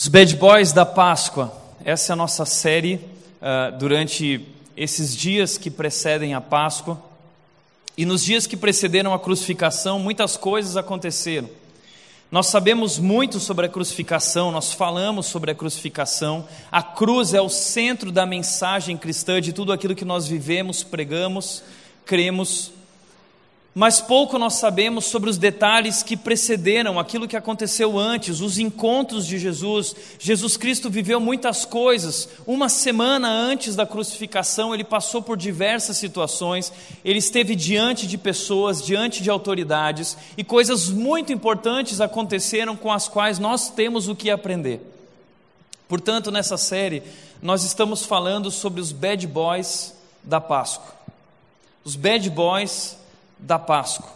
Os Bad Boys da Páscoa. Essa é a nossa série uh, durante esses dias que precedem a Páscoa. E nos dias que precederam a crucificação, muitas coisas aconteceram. Nós sabemos muito sobre a crucificação, nós falamos sobre a crucificação. A cruz é o centro da mensagem cristã, de tudo aquilo que nós vivemos, pregamos, cremos mas pouco nós sabemos sobre os detalhes que precederam aquilo que aconteceu antes, os encontros de Jesus. Jesus Cristo viveu muitas coisas. Uma semana antes da crucificação, ele passou por diversas situações, ele esteve diante de pessoas, diante de autoridades, e coisas muito importantes aconteceram com as quais nós temos o que aprender. Portanto, nessa série, nós estamos falando sobre os bad boys da Páscoa. Os bad boys da Páscoa.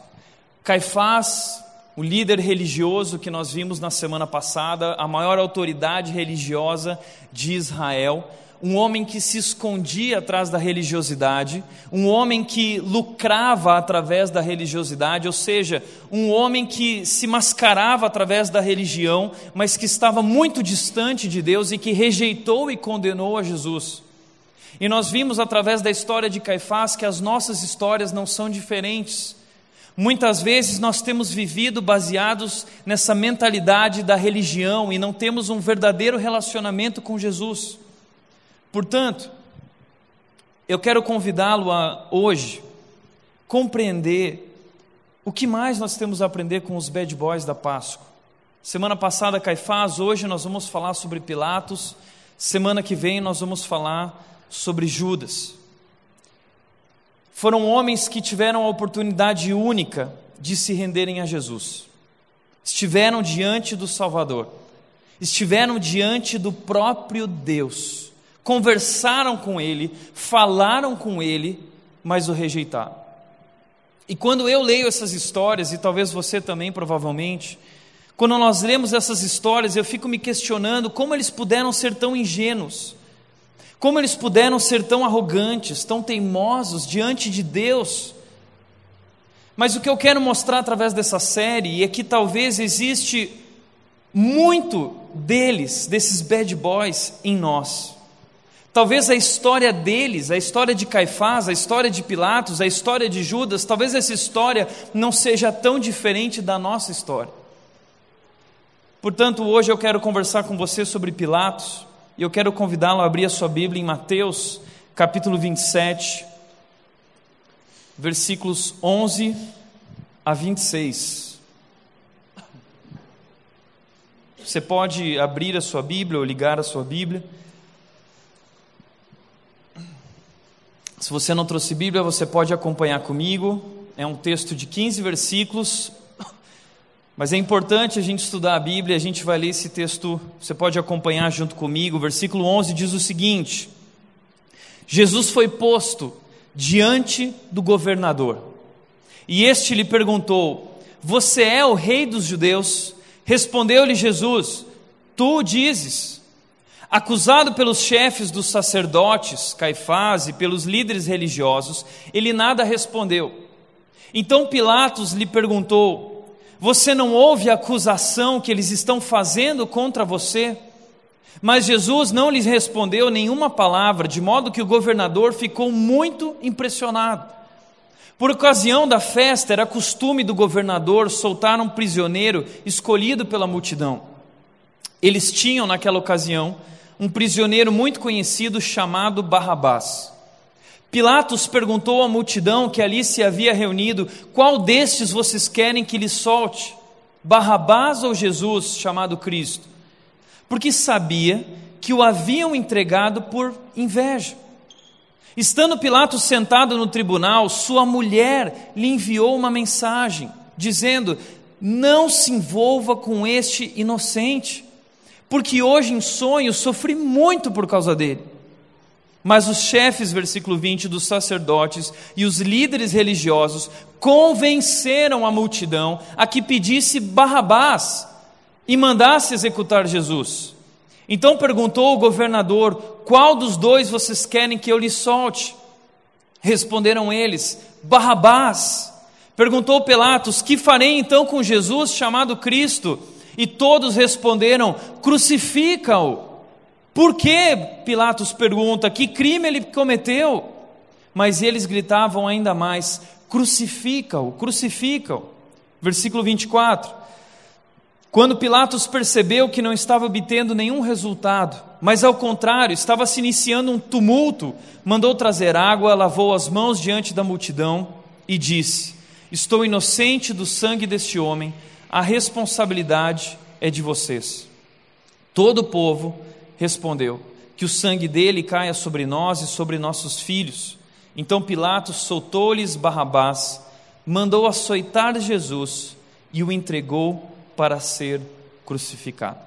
Caifás, o líder religioso que nós vimos na semana passada, a maior autoridade religiosa de Israel, um homem que se escondia atrás da religiosidade, um homem que lucrava através da religiosidade, ou seja, um homem que se mascarava através da religião, mas que estava muito distante de Deus e que rejeitou e condenou a Jesus. E nós vimos através da história de Caifás que as nossas histórias não são diferentes. Muitas vezes nós temos vivido baseados nessa mentalidade da religião e não temos um verdadeiro relacionamento com Jesus. Portanto, eu quero convidá-lo a hoje compreender o que mais nós temos a aprender com os bad boys da Páscoa. Semana passada Caifás, hoje nós vamos falar sobre Pilatos. Semana que vem nós vamos falar sobre Judas. Foram homens que tiveram a oportunidade única de se renderem a Jesus. Estiveram diante do Salvador, estiveram diante do próprio Deus, conversaram com Ele, falaram com Ele, mas o rejeitaram. E quando eu leio essas histórias, e talvez você também provavelmente, quando nós lemos essas histórias, eu fico me questionando como eles puderam ser tão ingênuos como eles puderam ser tão arrogantes, tão teimosos diante de Deus? Mas o que eu quero mostrar através dessa série é que talvez existe muito deles, desses bad boys, em nós. Talvez a história deles, a história de Caifás, a história de Pilatos, a história de Judas, talvez essa história não seja tão diferente da nossa história. Portanto, hoje eu quero conversar com você sobre Pilatos. E eu quero convidá-lo a abrir a sua Bíblia em Mateus, capítulo 27, versículos 11 a 26. Você pode abrir a sua Bíblia ou ligar a sua Bíblia. Se você não trouxe Bíblia, você pode acompanhar comigo. É um texto de 15 versículos, mas é importante a gente estudar a Bíblia, a gente vai ler esse texto, você pode acompanhar junto comigo. Versículo 11 diz o seguinte: Jesus foi posto diante do governador, e este lhe perguntou: Você é o rei dos judeus? Respondeu-lhe Jesus: Tu dizes. Acusado pelos chefes dos sacerdotes, Caifás, e pelos líderes religiosos, ele nada respondeu. Então Pilatos lhe perguntou: você não ouve a acusação que eles estão fazendo contra você? Mas Jesus não lhes respondeu nenhuma palavra, de modo que o governador ficou muito impressionado. Por ocasião da festa, era costume do governador soltar um prisioneiro escolhido pela multidão. Eles tinham, naquela ocasião, um prisioneiro muito conhecido chamado Barrabás. Pilatos perguntou à multidão que ali se havia reunido: Qual destes vocês querem que lhe solte? Barrabás ou Jesus, chamado Cristo? Porque sabia que o haviam entregado por inveja. Estando Pilatos sentado no tribunal, sua mulher lhe enviou uma mensagem, dizendo: Não se envolva com este inocente, porque hoje em sonho sofri muito por causa dele. Mas os chefes, versículo 20, dos sacerdotes e os líderes religiosos convenceram a multidão a que pedisse Barrabás e mandasse executar Jesus. Então perguntou o governador: Qual dos dois vocês querem que eu lhe solte? Responderam eles: Barrabás. Perguntou Pilatos: Que farei então com Jesus chamado Cristo? E todos responderam: Crucifica-o. Por que? Pilatos pergunta: Que crime ele cometeu? Mas eles gritavam ainda mais: Crucifica-o, crucifica-o. Versículo 24. Quando Pilatos percebeu que não estava obtendo nenhum resultado, mas ao contrário, estava se iniciando um tumulto, mandou trazer água, lavou as mãos diante da multidão e disse: Estou inocente do sangue deste homem, a responsabilidade é de vocês. Todo o povo respondeu: Que o sangue dele caia sobre nós e sobre nossos filhos. Então Pilatos soltou-lhes Barrabás, mandou açoitar Jesus e o entregou para ser crucificado.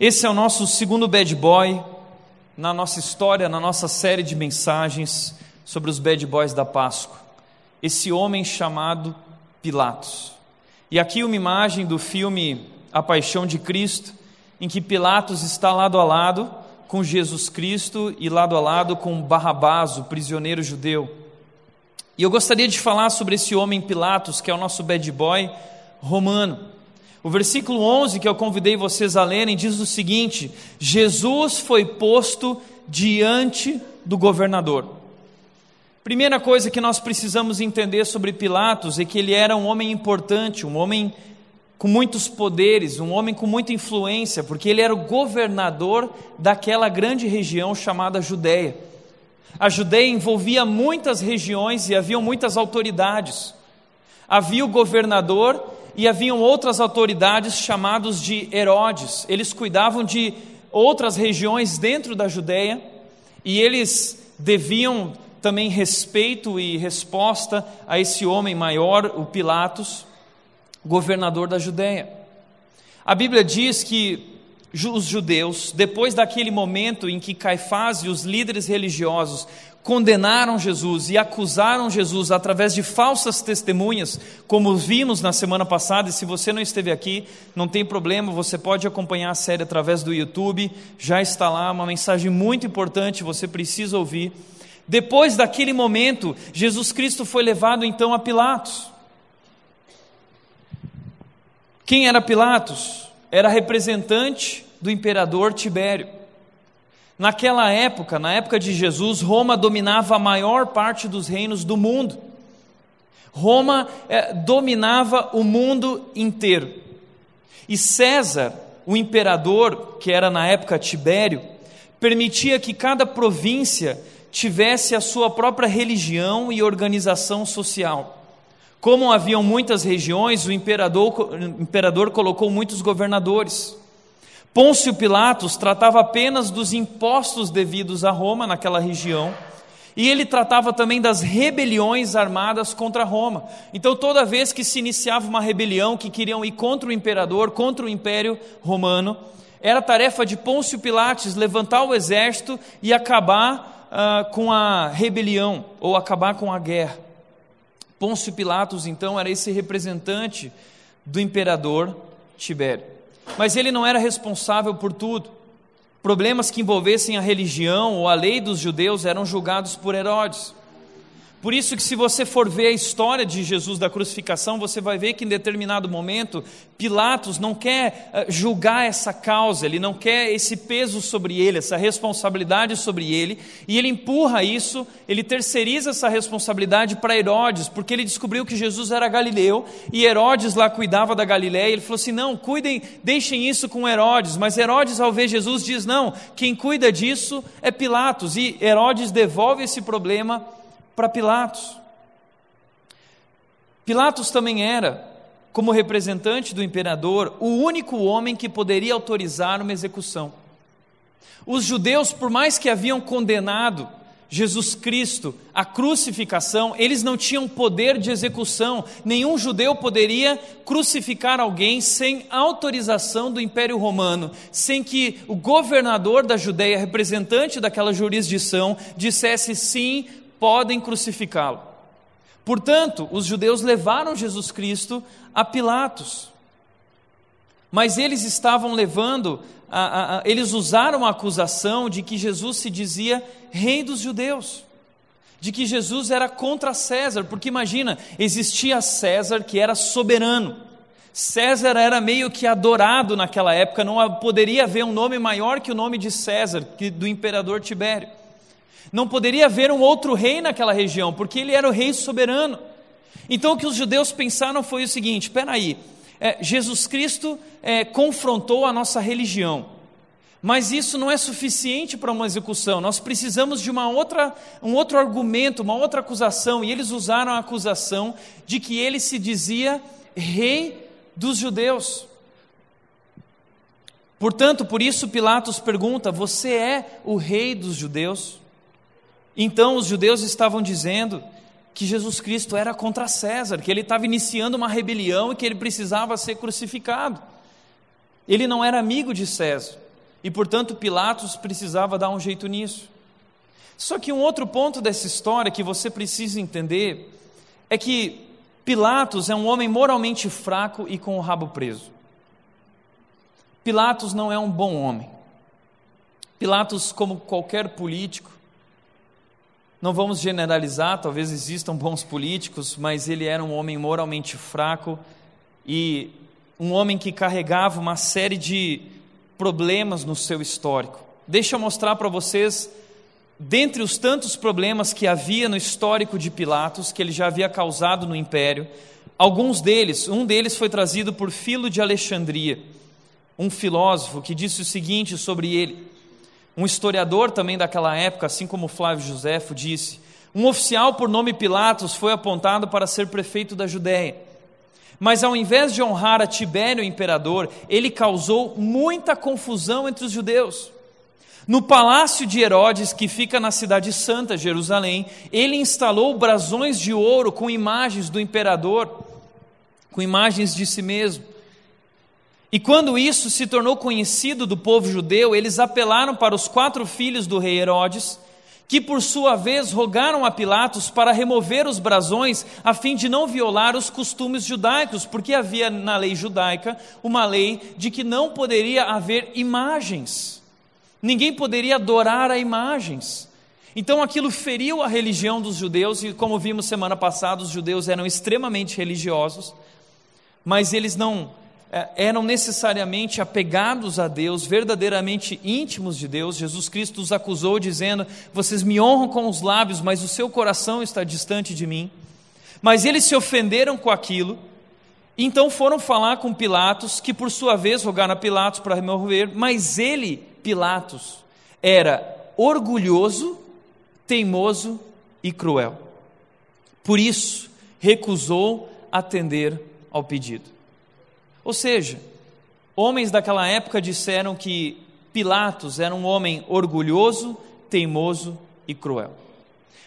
Esse é o nosso segundo bad boy na nossa história, na nossa série de mensagens sobre os bad boys da Páscoa. Esse homem chamado Pilatos. E aqui uma imagem do filme A Paixão de Cristo, em que Pilatos está lado a lado com Jesus Cristo e lado a lado com Barrabás, o prisioneiro judeu. E eu gostaria de falar sobre esse homem Pilatos, que é o nosso bad boy romano. O versículo 11 que eu convidei vocês a lerem diz o seguinte: Jesus foi posto diante do governador. Primeira coisa que nós precisamos entender sobre Pilatos é que ele era um homem importante, um homem com muitos poderes, um homem com muita influência, porque ele era o governador daquela grande região chamada Judéia. A Judéia envolvia muitas regiões e haviam muitas autoridades. Havia o governador e haviam outras autoridades chamados de Herodes. Eles cuidavam de outras regiões dentro da Judéia e eles deviam também respeito e resposta a esse homem maior, o Pilatos, governador da Judéia. A Bíblia diz que os judeus, depois daquele momento em que Caifás e os líderes religiosos condenaram Jesus e acusaram Jesus através de falsas testemunhas, como vimos na semana passada, e se você não esteve aqui, não tem problema, você pode acompanhar a série através do YouTube, já está lá, uma mensagem muito importante, você precisa ouvir. Depois daquele momento, Jesus Cristo foi levado então a Pilatos. Quem era Pilatos? Era representante do imperador Tibério. Naquela época, na época de Jesus, Roma dominava a maior parte dos reinos do mundo. Roma é, dominava o mundo inteiro. E César, o imperador, que era na época Tibério, permitia que cada província tivesse a sua própria religião e organização social. Como haviam muitas regiões, o imperador, o imperador colocou muitos governadores. Pôncio Pilatos tratava apenas dos impostos devidos a Roma naquela região, e ele tratava também das rebeliões armadas contra Roma. Então, toda vez que se iniciava uma rebelião que queriam ir contra o imperador, contra o império romano, era tarefa de Pôncio Pilatos levantar o exército e acabar uh, com a rebelião ou acabar com a guerra. Pôncio Pilatos, então, era esse representante do imperador Tibério. Mas ele não era responsável por tudo. Problemas que envolvessem a religião ou a lei dos judeus eram julgados por Herodes. Por isso que se você for ver a história de Jesus da crucificação, você vai ver que em determinado momento Pilatos não quer eh, julgar essa causa, ele não quer esse peso sobre ele, essa responsabilidade sobre ele, e ele empurra isso, ele terceiriza essa responsabilidade para Herodes, porque ele descobriu que Jesus era galileu e Herodes lá cuidava da Galiléia, ele falou assim: "Não, cuidem, deixem isso com Herodes". Mas Herodes ao ver Jesus diz: "Não, quem cuida disso é Pilatos". E Herodes devolve esse problema para Pilatos. Pilatos também era, como representante do imperador, o único homem que poderia autorizar uma execução. Os judeus, por mais que haviam condenado Jesus Cristo à crucificação, eles não tinham poder de execução. Nenhum judeu poderia crucificar alguém sem autorização do Império Romano, sem que o governador da Judéia, representante daquela jurisdição, dissesse sim, podem crucificá-lo. Portanto, os judeus levaram Jesus Cristo a Pilatos. Mas eles estavam levando, a, a, a, eles usaram a acusação de que Jesus se dizia rei dos judeus, de que Jesus era contra César, porque imagina, existia César que era soberano. César era meio que adorado naquela época, não poderia haver um nome maior que o nome de César, que do imperador Tibério. Não poderia haver um outro rei naquela região, porque ele era o rei soberano. Então o que os judeus pensaram foi o seguinte: espera é, Jesus Cristo é, confrontou a nossa religião, mas isso não é suficiente para uma execução. Nós precisamos de uma outra, um outro argumento, uma outra acusação. E eles usaram a acusação de que ele se dizia rei dos judeus. Portanto, por isso Pilatos pergunta: Você é o rei dos judeus? Então os judeus estavam dizendo que Jesus Cristo era contra César, que ele estava iniciando uma rebelião e que ele precisava ser crucificado. Ele não era amigo de César e, portanto, Pilatos precisava dar um jeito nisso. Só que um outro ponto dessa história que você precisa entender é que Pilatos é um homem moralmente fraco e com o rabo preso. Pilatos não é um bom homem. Pilatos, como qualquer político, não vamos generalizar, talvez existam bons políticos, mas ele era um homem moralmente fraco e um homem que carregava uma série de problemas no seu histórico. Deixa eu mostrar para vocês, dentre os tantos problemas que havia no histórico de Pilatos, que ele já havia causado no império, alguns deles, um deles foi trazido por Filo de Alexandria, um filósofo que disse o seguinte sobre ele: um historiador também daquela época, assim como Flávio Josefo, disse: um oficial por nome Pilatos foi apontado para ser prefeito da Judéia. Mas ao invés de honrar a Tibério imperador, ele causou muita confusão entre os judeus. No palácio de Herodes, que fica na cidade santa, Jerusalém, ele instalou brasões de ouro com imagens do imperador, com imagens de si mesmo. E quando isso se tornou conhecido do povo judeu, eles apelaram para os quatro filhos do rei Herodes, que por sua vez rogaram a Pilatos para remover os brasões, a fim de não violar os costumes judaicos, porque havia na lei judaica uma lei de que não poderia haver imagens, ninguém poderia adorar a imagens. Então aquilo feriu a religião dos judeus, e como vimos semana passada, os judeus eram extremamente religiosos, mas eles não eram necessariamente apegados a Deus, verdadeiramente íntimos de Deus. Jesus Cristo os acusou dizendo: Vocês me honram com os lábios, mas o seu coração está distante de mim. Mas eles se ofenderam com aquilo, então foram falar com Pilatos, que por sua vez rogaram a Pilatos para remover, mas ele, Pilatos, era orgulhoso, teimoso e cruel. Por isso, recusou atender ao pedido. Ou seja, homens daquela época disseram que Pilatos era um homem orgulhoso, teimoso e cruel.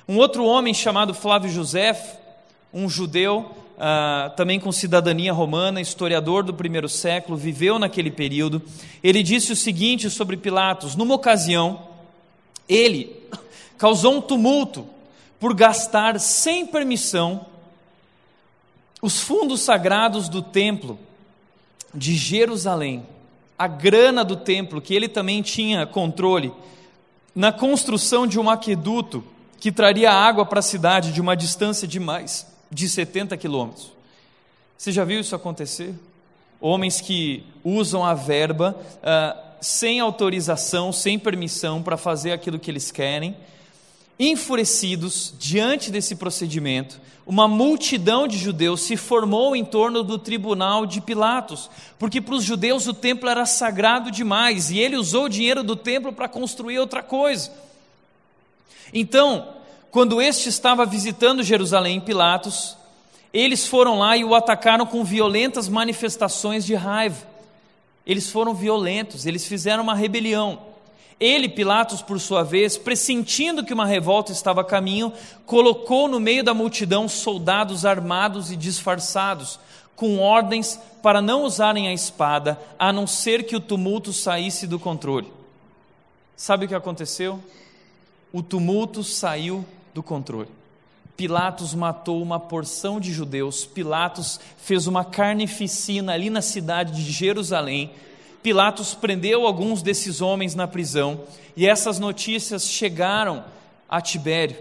Um outro homem chamado Flávio José, um judeu, uh, também com cidadania romana, historiador do primeiro século, viveu naquele período. Ele disse o seguinte sobre Pilatos: numa ocasião, ele causou um tumulto por gastar sem permissão os fundos sagrados do templo de Jerusalém, a grana do templo, que ele também tinha controle, na construção de um aqueduto que traria água para a cidade de uma distância de mais de 70 quilômetros. Você já viu isso acontecer? Homens que usam a verba uh, sem autorização, sem permissão para fazer aquilo que eles querem, enfurecidos diante desse procedimento, uma multidão de judeus se formou em torno do tribunal de Pilatos, porque para os judeus o templo era sagrado demais e ele usou o dinheiro do templo para construir outra coisa. Então, quando este estava visitando Jerusalém, Pilatos, eles foram lá e o atacaram com violentas manifestações de raiva. Eles foram violentos, eles fizeram uma rebelião. Ele, Pilatos, por sua vez, pressentindo que uma revolta estava a caminho, colocou no meio da multidão soldados armados e disfarçados, com ordens para não usarem a espada, a não ser que o tumulto saísse do controle. Sabe o que aconteceu? O tumulto saiu do controle. Pilatos matou uma porção de judeus, Pilatos fez uma carnificina ali na cidade de Jerusalém Pilatos prendeu alguns desses homens na prisão e essas notícias chegaram a Tibério.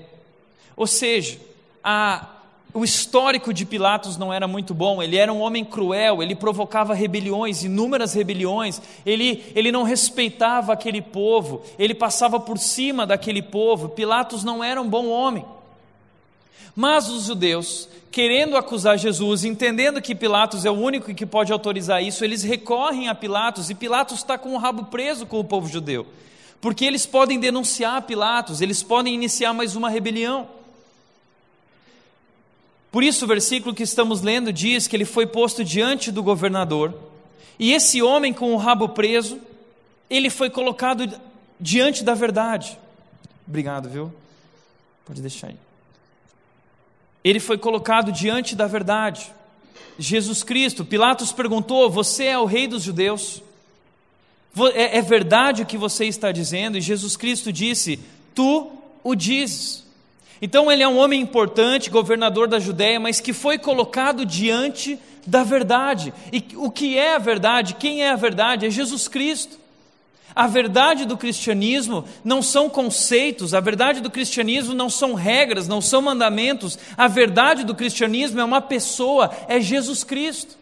Ou seja, a o histórico de Pilatos não era muito bom, ele era um homem cruel, ele provocava rebeliões, inúmeras rebeliões, ele, ele não respeitava aquele povo, ele passava por cima daquele povo. Pilatos não era um bom homem. Mas os judeus, querendo acusar Jesus, entendendo que Pilatos é o único que pode autorizar isso, eles recorrem a Pilatos e Pilatos está com o rabo preso com o povo judeu, porque eles podem denunciar Pilatos, eles podem iniciar mais uma rebelião. Por isso, o versículo que estamos lendo diz que ele foi posto diante do governador, e esse homem com o rabo preso, ele foi colocado diante da verdade. Obrigado, viu? Pode deixar aí. Ele foi colocado diante da verdade. Jesus Cristo, Pilatos perguntou: Você é o rei dos judeus? É, é verdade o que você está dizendo? E Jesus Cristo disse: Tu o dizes. Então ele é um homem importante, governador da Judéia, mas que foi colocado diante da verdade. E o que é a verdade? Quem é a verdade? É Jesus Cristo. A verdade do cristianismo não são conceitos, a verdade do cristianismo não são regras, não são mandamentos. A verdade do cristianismo é uma pessoa, é Jesus Cristo.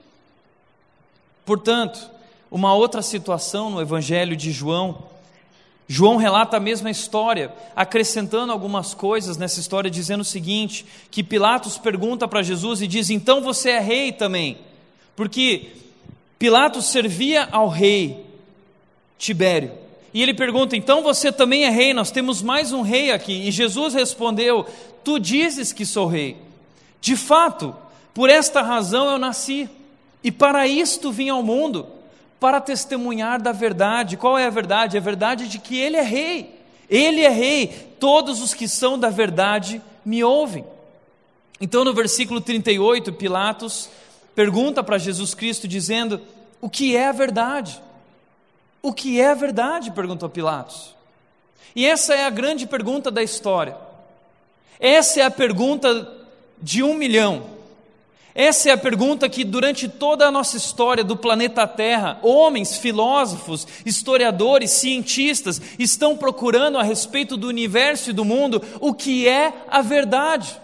Portanto, uma outra situação no Evangelho de João João relata a mesma história, acrescentando algumas coisas nessa história, dizendo o seguinte: que Pilatos pergunta para Jesus e diz: Então você é rei também? Porque Pilatos servia ao rei Tibério. E ele pergunta: Então você também é rei? Nós temos mais um rei aqui. E Jesus respondeu: Tu dizes que sou rei. De fato, por esta razão eu nasci, e para isto vim ao mundo para testemunhar da verdade. Qual é a verdade? A verdade de que Ele é Rei. Ele é Rei. Todos os que são da verdade me ouvem. Então, no versículo 38, Pilatos pergunta para Jesus Cristo, dizendo: O que é a verdade? O que é a verdade? perguntou Pilatos. E essa é a grande pergunta da história. Essa é a pergunta de um milhão. Essa é a pergunta que, durante toda a nossa história do planeta Terra, homens, filósofos, historiadores, cientistas estão procurando a respeito do universo e do mundo o que é a verdade.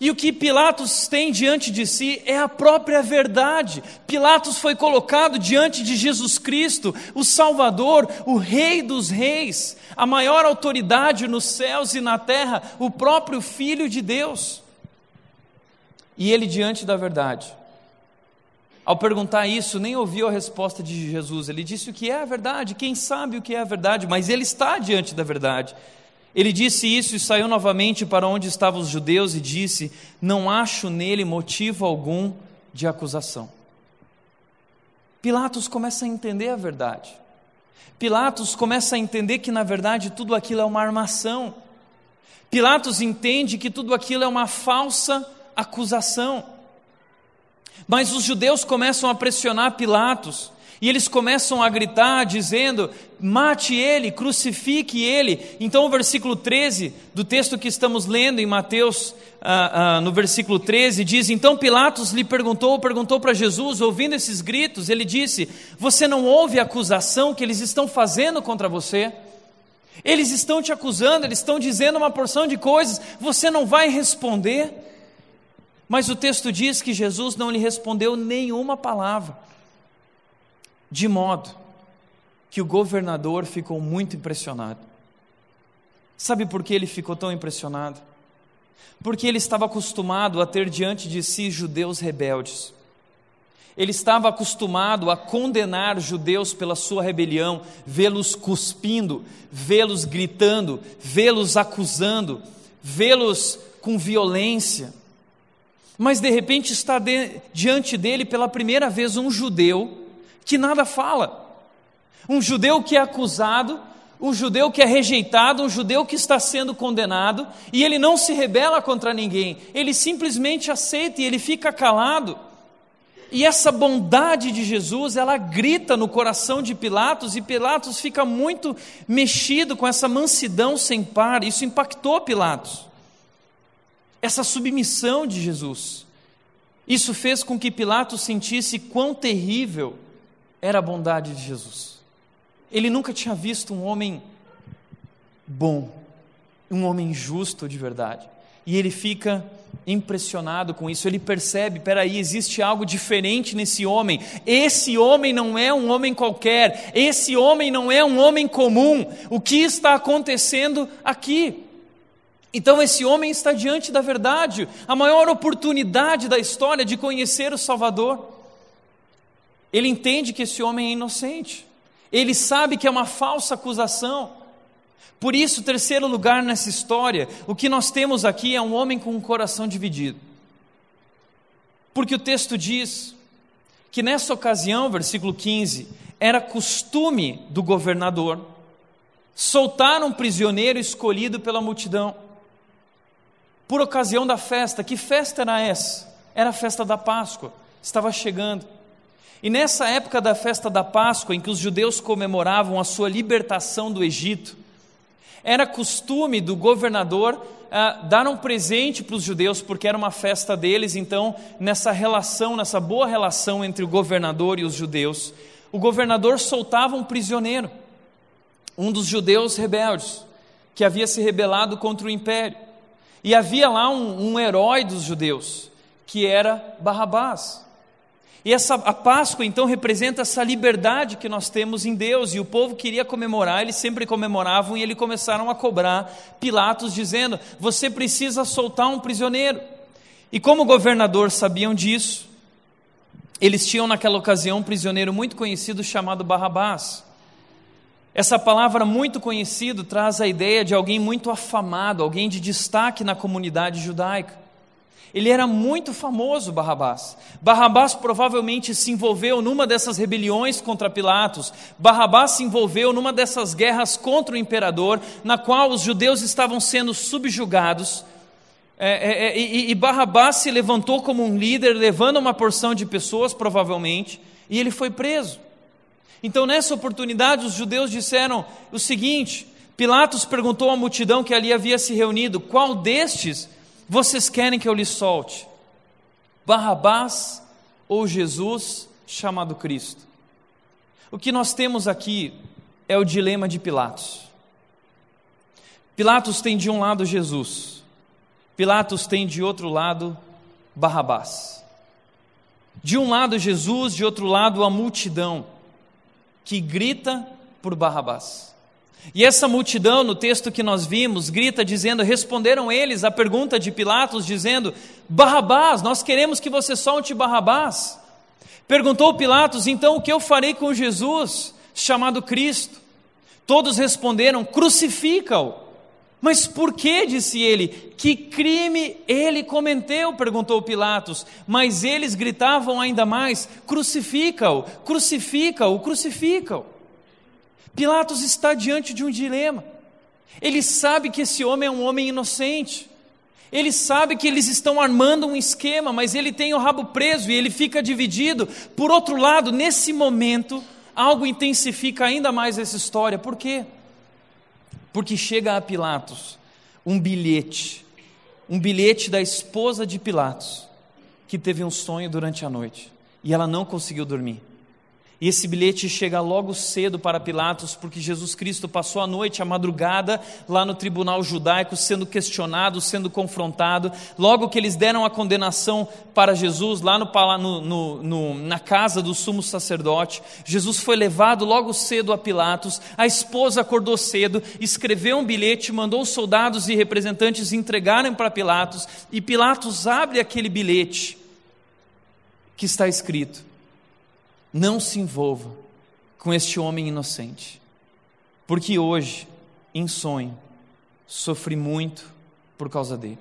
E o que Pilatos tem diante de si é a própria verdade. Pilatos foi colocado diante de Jesus Cristo, o Salvador, o Rei dos Reis, a maior autoridade nos céus e na terra, o próprio Filho de Deus. E ele, diante da verdade, ao perguntar isso, nem ouviu a resposta de Jesus. Ele disse o que é a verdade, quem sabe o que é a verdade, mas ele está diante da verdade. Ele disse isso e saiu novamente para onde estavam os judeus e disse: Não acho nele motivo algum de acusação. Pilatos começa a entender a verdade. Pilatos começa a entender que, na verdade, tudo aquilo é uma armação. Pilatos entende que tudo aquilo é uma falsa acusação. Mas os judeus começam a pressionar Pilatos, e eles começam a gritar, dizendo: mate ele, crucifique ele. Então, o versículo 13 do texto que estamos lendo em Mateus, ah, ah, no versículo 13, diz: Então Pilatos lhe perguntou, perguntou para Jesus, ouvindo esses gritos, ele disse: Você não ouve a acusação que eles estão fazendo contra você? Eles estão te acusando, eles estão dizendo uma porção de coisas, você não vai responder? Mas o texto diz que Jesus não lhe respondeu nenhuma palavra, de modo que o governador ficou muito impressionado. Sabe por que ele ficou tão impressionado? Porque ele estava acostumado a ter diante de si judeus rebeldes. Ele estava acostumado a condenar judeus pela sua rebelião, vê-los cuspindo, vê-los gritando, vê-los acusando, vê-los com violência mas de repente está de, diante dele pela primeira vez um judeu que nada fala, um judeu que é acusado, um judeu que é rejeitado, um judeu que está sendo condenado, e ele não se rebela contra ninguém, ele simplesmente aceita e ele fica calado. E essa bondade de Jesus, ela grita no coração de Pilatos, e Pilatos fica muito mexido com essa mansidão sem par. Isso impactou Pilatos essa submissão de Jesus. Isso fez com que Pilatos sentisse quão terrível era a bondade de Jesus. Ele nunca tinha visto um homem bom, um homem justo de verdade. e ele fica impressionado com isso, ele percebe: peraí, existe algo diferente nesse homem. Esse homem não é um homem qualquer, esse homem não é um homem comum. O que está acontecendo aqui? Então, esse homem está diante da verdade, a maior oportunidade da história de conhecer o Salvador. Ele entende que esse homem é inocente, ele sabe que é uma falsa acusação. Por isso, terceiro lugar nessa história, o que nós temos aqui é um homem com um coração dividido. Porque o texto diz que nessa ocasião, versículo 15, era costume do governador soltar um prisioneiro escolhido pela multidão por ocasião da festa. Que festa era essa? Era a festa da Páscoa, estava chegando. E nessa época da festa da Páscoa, em que os judeus comemoravam a sua libertação do Egito, era costume do governador ah, dar um presente para os judeus, porque era uma festa deles, então, nessa relação, nessa boa relação entre o governador e os judeus, o governador soltava um prisioneiro, um dos judeus rebeldes, que havia se rebelado contra o império. E havia lá um, um herói dos judeus, que era Barrabás. E essa, a Páscoa então representa essa liberdade que nós temos em Deus, e o povo queria comemorar, eles sempre comemoravam, e eles começaram a cobrar Pilatos, dizendo: Você precisa soltar um prisioneiro. E como o governador sabiam disso, eles tinham naquela ocasião um prisioneiro muito conhecido chamado Barrabás. Essa palavra muito conhecido traz a ideia de alguém muito afamado, alguém de destaque na comunidade judaica. Ele era muito famoso, Barrabás. Barrabás provavelmente se envolveu numa dessas rebeliões contra Pilatos. Barrabás se envolveu numa dessas guerras contra o imperador, na qual os judeus estavam sendo subjugados. É, é, é, e, e Barrabás se levantou como um líder, levando uma porção de pessoas, provavelmente, e ele foi preso. Então, nessa oportunidade, os judeus disseram o seguinte: Pilatos perguntou à multidão que ali havia se reunido: qual destes vocês querem que eu lhe solte? Barrabás ou Jesus chamado Cristo? O que nós temos aqui é o dilema de Pilatos. Pilatos tem de um lado Jesus, Pilatos tem de outro lado Barrabás. De um lado Jesus, de outro lado a multidão que grita por Barrabás. E essa multidão, no texto que nós vimos, grita dizendo: Responderam eles à pergunta de Pilatos, dizendo: Barrabás, nós queremos que você solte Barrabás. Perguntou Pilatos: Então o que eu farei com Jesus, chamado Cristo? Todos responderam: Crucifica-o. Mas por que, disse ele, que crime ele cometeu? perguntou Pilatos. Mas eles gritavam ainda mais: crucifica-o, crucifica-o, crucifica-o. Pilatos está diante de um dilema. Ele sabe que esse homem é um homem inocente. Ele sabe que eles estão armando um esquema, mas ele tem o rabo preso e ele fica dividido. Por outro lado, nesse momento, algo intensifica ainda mais essa história. Por quê? Porque chega a Pilatos um bilhete, um bilhete da esposa de Pilatos, que teve um sonho durante a noite e ela não conseguiu dormir. E esse bilhete chega logo cedo para Pilatos, porque Jesus Cristo passou a noite, a madrugada, lá no tribunal judaico, sendo questionado, sendo confrontado. Logo que eles deram a condenação para Jesus, lá no, no, no, na casa do sumo sacerdote, Jesus foi levado logo cedo a Pilatos. A esposa acordou cedo, escreveu um bilhete, mandou os soldados e representantes entregarem para Pilatos. E Pilatos abre aquele bilhete que está escrito não se envolva com este homem inocente, porque hoje, em sonho, sofri muito por causa dele.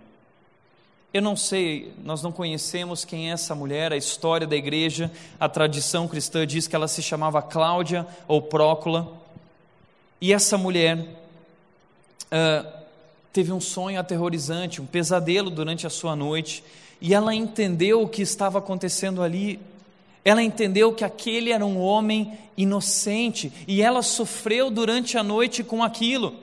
Eu não sei, nós não conhecemos quem é essa mulher, a história da igreja, a tradição cristã diz que ela se chamava Cláudia ou Prócula, e essa mulher uh, teve um sonho aterrorizante, um pesadelo durante a sua noite, e ela entendeu o que estava acontecendo ali ela entendeu que aquele era um homem inocente e ela sofreu durante a noite com aquilo.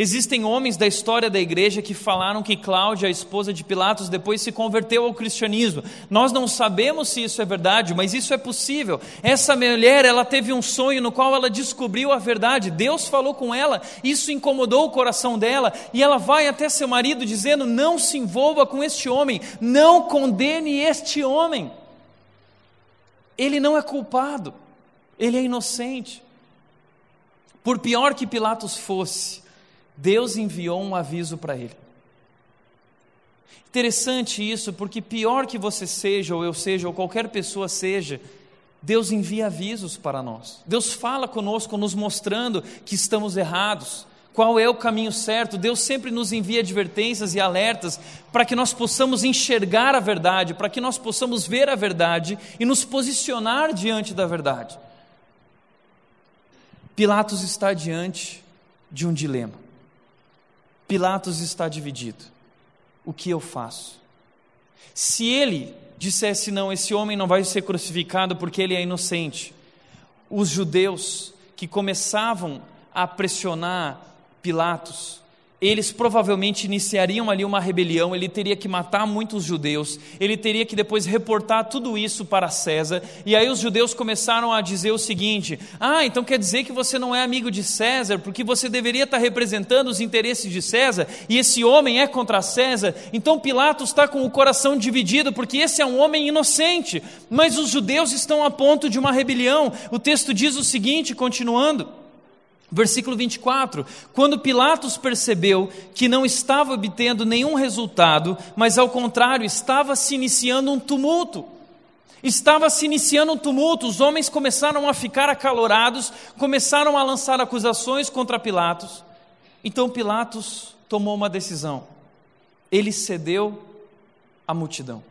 Existem homens da história da igreja que falaram que Cláudia, a esposa de Pilatos, depois se converteu ao cristianismo. Nós não sabemos se isso é verdade, mas isso é possível. Essa mulher, ela teve um sonho no qual ela descobriu a verdade. Deus falou com ela, isso incomodou o coração dela, e ela vai até seu marido dizendo: "Não se envolva com este homem, não condene este homem. Ele não é culpado, ele é inocente." Por pior que Pilatos fosse, Deus enviou um aviso para ele. Interessante isso, porque pior que você seja, ou eu seja, ou qualquer pessoa seja, Deus envia avisos para nós. Deus fala conosco, nos mostrando que estamos errados, qual é o caminho certo. Deus sempre nos envia advertências e alertas para que nós possamos enxergar a verdade, para que nós possamos ver a verdade e nos posicionar diante da verdade. Pilatos está diante de um dilema. Pilatos está dividido. O que eu faço? Se ele dissesse não, esse homem não vai ser crucificado porque ele é inocente, os judeus que começavam a pressionar Pilatos eles provavelmente iniciariam ali uma rebelião, ele teria que matar muitos judeus, ele teria que depois reportar tudo isso para César, e aí os judeus começaram a dizer o seguinte: ah, então quer dizer que você não é amigo de César, porque você deveria estar representando os interesses de César, e esse homem é contra César, então Pilatos está com o coração dividido, porque esse é um homem inocente, mas os judeus estão a ponto de uma rebelião. O texto diz o seguinte, continuando. Versículo 24: Quando Pilatos percebeu que não estava obtendo nenhum resultado, mas ao contrário, estava se iniciando um tumulto. Estava se iniciando um tumulto, os homens começaram a ficar acalorados, começaram a lançar acusações contra Pilatos. Então Pilatos tomou uma decisão. Ele cedeu à multidão.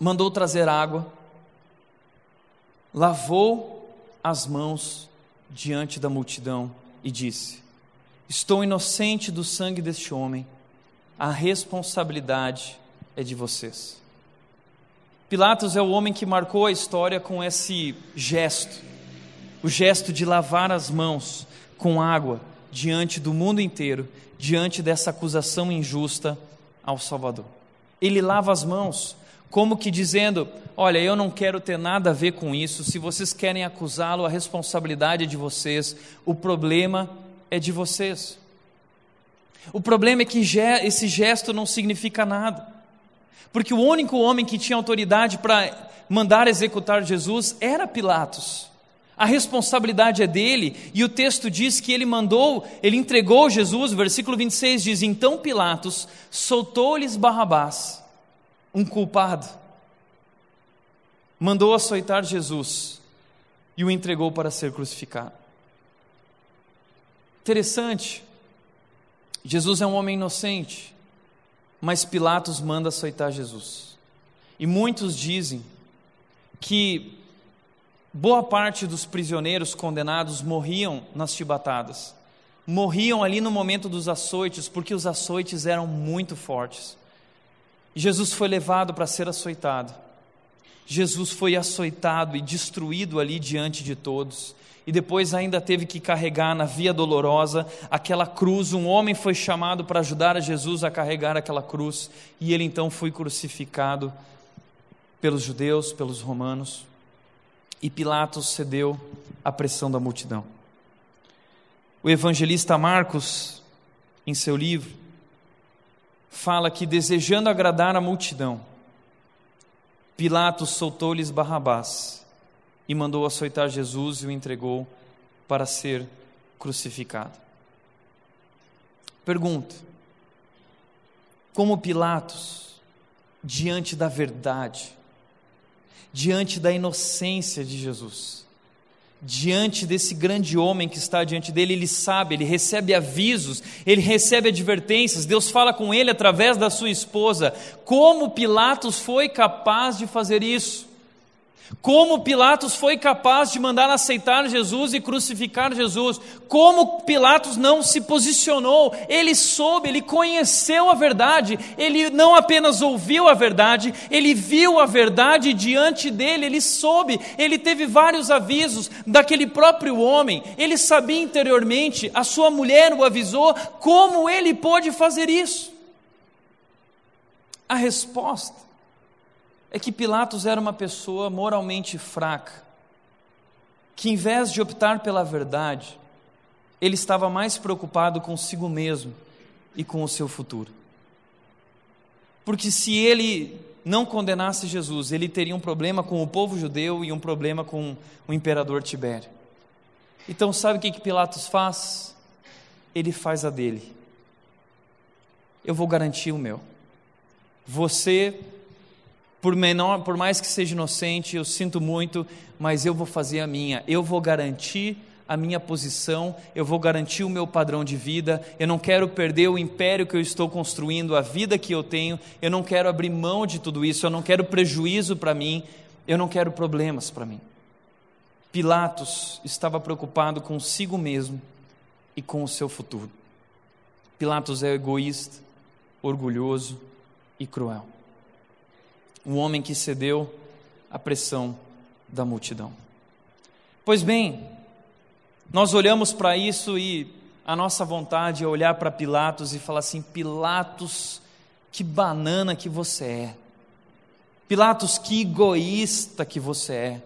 Mandou trazer água, lavou as mãos diante da multidão e disse: Estou inocente do sangue deste homem, a responsabilidade é de vocês. Pilatos é o homem que marcou a história com esse gesto, o gesto de lavar as mãos com água diante do mundo inteiro, diante dessa acusação injusta ao Salvador. Ele lava as mãos, como que dizendo: Olha, eu não quero ter nada a ver com isso. Se vocês querem acusá-lo, a responsabilidade é de vocês. O problema é de vocês. O problema é que esse gesto não significa nada. Porque o único homem que tinha autoridade para mandar executar Jesus era Pilatos. A responsabilidade é dele, e o texto diz que ele mandou, ele entregou Jesus, versículo 26 diz: Então Pilatos soltou-lhes Barrabás, um culpado mandou açoitar Jesus e o entregou para ser crucificado. Interessante, Jesus é um homem inocente, mas Pilatos manda açoitar Jesus. E muitos dizem que boa parte dos prisioneiros condenados morriam nas chibatadas. Morriam ali no momento dos açoites, porque os açoites eram muito fortes. Jesus foi levado para ser açoitado. Jesus foi açoitado e destruído ali diante de todos. E depois ainda teve que carregar na via dolorosa aquela cruz. Um homem foi chamado para ajudar a Jesus a carregar aquela cruz. E ele então foi crucificado pelos judeus, pelos romanos. E Pilatos cedeu à pressão da multidão. O evangelista Marcos, em seu livro, fala que desejando agradar a multidão, Pilatos soltou-lhes Barrabás e mandou açoitar Jesus e o entregou para ser crucificado. Pergunta: como Pilatos, diante da verdade, diante da inocência de Jesus, diante desse grande homem que está diante dele, ele sabe, ele recebe avisos, ele recebe advertências, Deus fala com ele através da sua esposa. Como Pilatos foi capaz de fazer isso? Como Pilatos foi capaz de mandar aceitar Jesus e crucificar Jesus? Como Pilatos não se posicionou? Ele soube, ele conheceu a verdade, ele não apenas ouviu a verdade, ele viu a verdade diante dele, ele soube, ele teve vários avisos daquele próprio homem, ele sabia interiormente, a sua mulher o avisou, como ele pôde fazer isso? A resposta é que Pilatos era uma pessoa moralmente fraca, que em vez de optar pela verdade, ele estava mais preocupado consigo mesmo e com o seu futuro. Porque se ele não condenasse Jesus, ele teria um problema com o povo judeu e um problema com o imperador Tibério. Então, sabe o que, que Pilatos faz? Ele faz a dele. Eu vou garantir o meu. Você por menor, por mais que seja inocente, eu sinto muito, mas eu vou fazer a minha. Eu vou garantir a minha posição, eu vou garantir o meu padrão de vida. Eu não quero perder o império que eu estou construindo, a vida que eu tenho. Eu não quero abrir mão de tudo isso, eu não quero prejuízo para mim, eu não quero problemas para mim. Pilatos estava preocupado consigo mesmo e com o seu futuro. Pilatos é egoísta, orgulhoso e cruel um homem que cedeu à pressão da multidão. Pois bem, nós olhamos para isso e a nossa vontade é olhar para Pilatos e falar assim: Pilatos, que banana que você é. Pilatos, que egoísta que você é.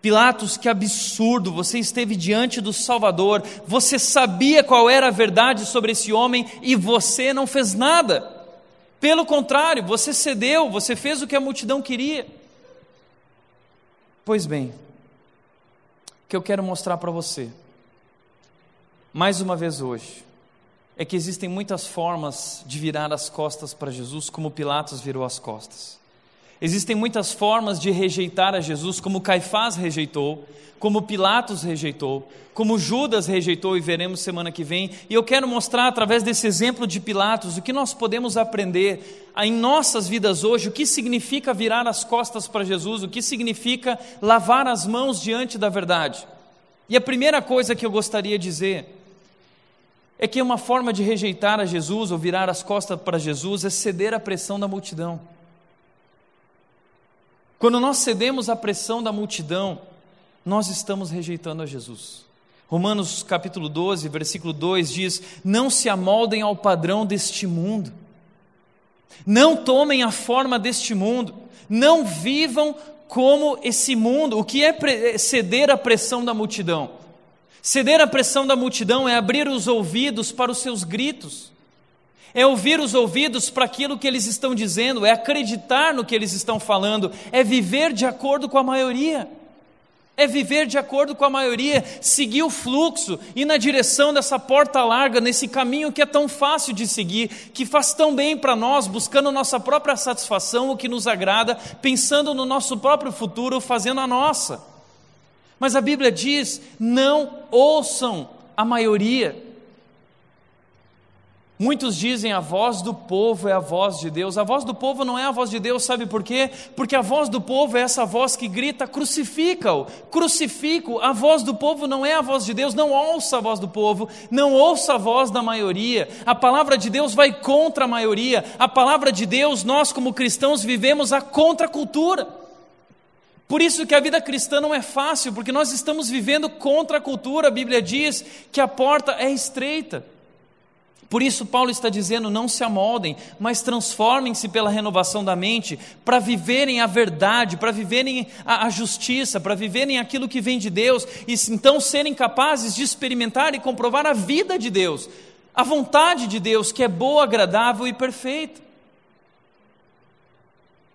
Pilatos, que absurdo, você esteve diante do Salvador, você sabia qual era a verdade sobre esse homem e você não fez nada. Pelo contrário, você cedeu, você fez o que a multidão queria. Pois bem, o que eu quero mostrar para você, mais uma vez hoje, é que existem muitas formas de virar as costas para Jesus, como Pilatos virou as costas. Existem muitas formas de rejeitar a Jesus, como Caifás rejeitou, como Pilatos rejeitou, como Judas rejeitou, e veremos semana que vem. E eu quero mostrar, através desse exemplo de Pilatos, o que nós podemos aprender em nossas vidas hoje, o que significa virar as costas para Jesus, o que significa lavar as mãos diante da verdade. E a primeira coisa que eu gostaria de dizer é que uma forma de rejeitar a Jesus ou virar as costas para Jesus é ceder à pressão da multidão. Quando nós cedemos à pressão da multidão, nós estamos rejeitando a Jesus. Romanos capítulo 12, versículo 2 diz: Não se amoldem ao padrão deste mundo, não tomem a forma deste mundo, não vivam como esse mundo. O que é ceder à pressão da multidão? Ceder à pressão da multidão é abrir os ouvidos para os seus gritos é ouvir os ouvidos para aquilo que eles estão dizendo, é acreditar no que eles estão falando, é viver de acordo com a maioria. É viver de acordo com a maioria, seguir o fluxo, ir na direção dessa porta larga, nesse caminho que é tão fácil de seguir, que faz tão bem para nós, buscando nossa própria satisfação, o que nos agrada, pensando no nosso próprio futuro, fazendo a nossa. Mas a Bíblia diz: não ouçam a maioria, Muitos dizem a voz do povo é a voz de Deus. A voz do povo não é a voz de Deus, sabe por quê? Porque a voz do povo é essa voz que grita: crucifica-o, crucifico. A voz do povo não é a voz de Deus, não ouça a voz do povo, não ouça a voz da maioria. A palavra de Deus vai contra a maioria. A palavra de Deus, nós como cristãos vivemos a contracultura. Por isso que a vida cristã não é fácil, porque nós estamos vivendo contra a cultura. A Bíblia diz que a porta é estreita. Por isso, Paulo está dizendo: não se amoldem, mas transformem-se pela renovação da mente, para viverem a verdade, para viverem a, a justiça, para viverem aquilo que vem de Deus, e então serem capazes de experimentar e comprovar a vida de Deus, a vontade de Deus, que é boa, agradável e perfeita.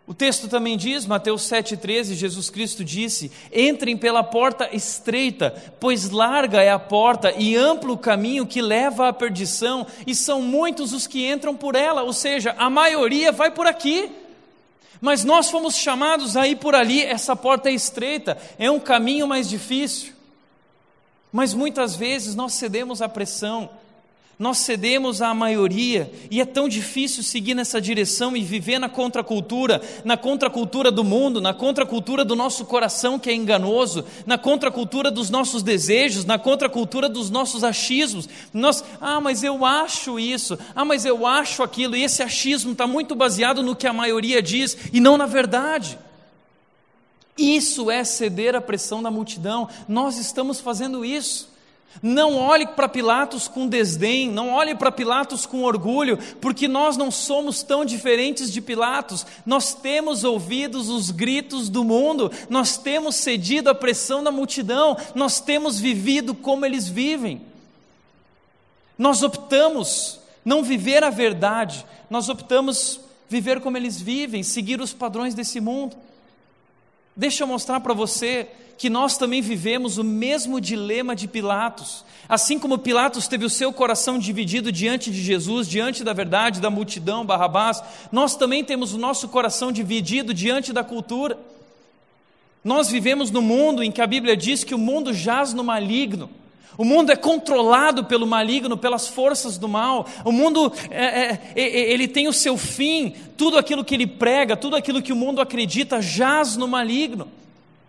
O texto também diz, Mateus 7,13, Jesus Cristo disse: Entrem pela porta estreita, pois larga é a porta e amplo o caminho que leva à perdição, e são muitos os que entram por ela, ou seja, a maioria vai por aqui. Mas nós fomos chamados a ir por ali, essa porta é estreita, é um caminho mais difícil. Mas muitas vezes nós cedemos à pressão, nós cedemos à maioria e é tão difícil seguir nessa direção e viver na contracultura, na contracultura do mundo, na contracultura do nosso coração que é enganoso, na contracultura dos nossos desejos, na contracultura dos nossos achismos. Nós, ah, mas eu acho isso, ah, mas eu acho aquilo, e esse achismo está muito baseado no que a maioria diz e não na verdade. Isso é ceder à pressão da multidão, nós estamos fazendo isso. Não olhe para Pilatos com desdém, não olhe para Pilatos com orgulho, porque nós não somos tão diferentes de Pilatos. Nós temos ouvido os gritos do mundo, nós temos cedido à pressão da multidão, nós temos vivido como eles vivem. Nós optamos não viver a verdade, nós optamos viver como eles vivem, seguir os padrões desse mundo. Deixa eu mostrar para você que nós também vivemos o mesmo dilema de Pilatos. Assim como Pilatos teve o seu coração dividido diante de Jesus, diante da verdade, da multidão, Barrabás, nós também temos o nosso coração dividido diante da cultura. Nós vivemos no mundo em que a Bíblia diz que o mundo jaz no maligno. O mundo é controlado pelo maligno, pelas forças do mal. O mundo é, é, é, é, ele tem o seu fim. Tudo aquilo que ele prega, tudo aquilo que o mundo acredita, jaz no maligno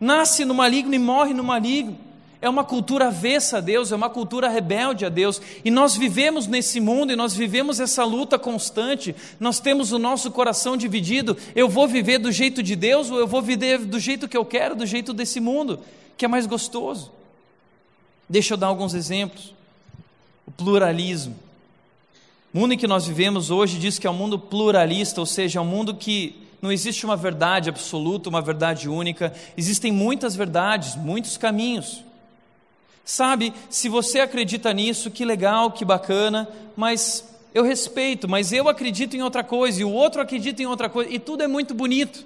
nasce no maligno e morre no maligno. É uma cultura avessa a Deus, é uma cultura rebelde a Deus. E nós vivemos nesse mundo e nós vivemos essa luta constante. Nós temos o nosso coração dividido. Eu vou viver do jeito de Deus ou eu vou viver do jeito que eu quero, do jeito desse mundo, que é mais gostoso. Deixa eu dar alguns exemplos. O pluralismo. O mundo em que nós vivemos hoje diz que é um mundo pluralista, ou seja, é um mundo que não existe uma verdade absoluta, uma verdade única, existem muitas verdades, muitos caminhos. Sabe, se você acredita nisso, que legal, que bacana, mas eu respeito, mas eu acredito em outra coisa e o outro acredita em outra coisa, e tudo é muito bonito.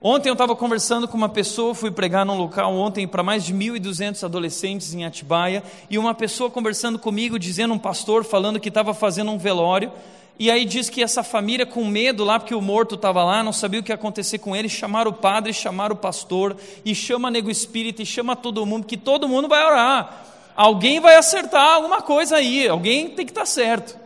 Ontem eu estava conversando com uma pessoa, fui pregar num local ontem para mais de 1.200 adolescentes em Atibaia, e uma pessoa conversando comigo, dizendo, um pastor falando que estava fazendo um velório, e aí diz que essa família, com medo lá, porque o morto estava lá, não sabia o que ia acontecer com ele, chamaram o padre, chamaram o pastor, e chama nego espírita, e chama todo mundo, que todo mundo vai orar. Alguém vai acertar alguma coisa aí, alguém tem que estar tá certo.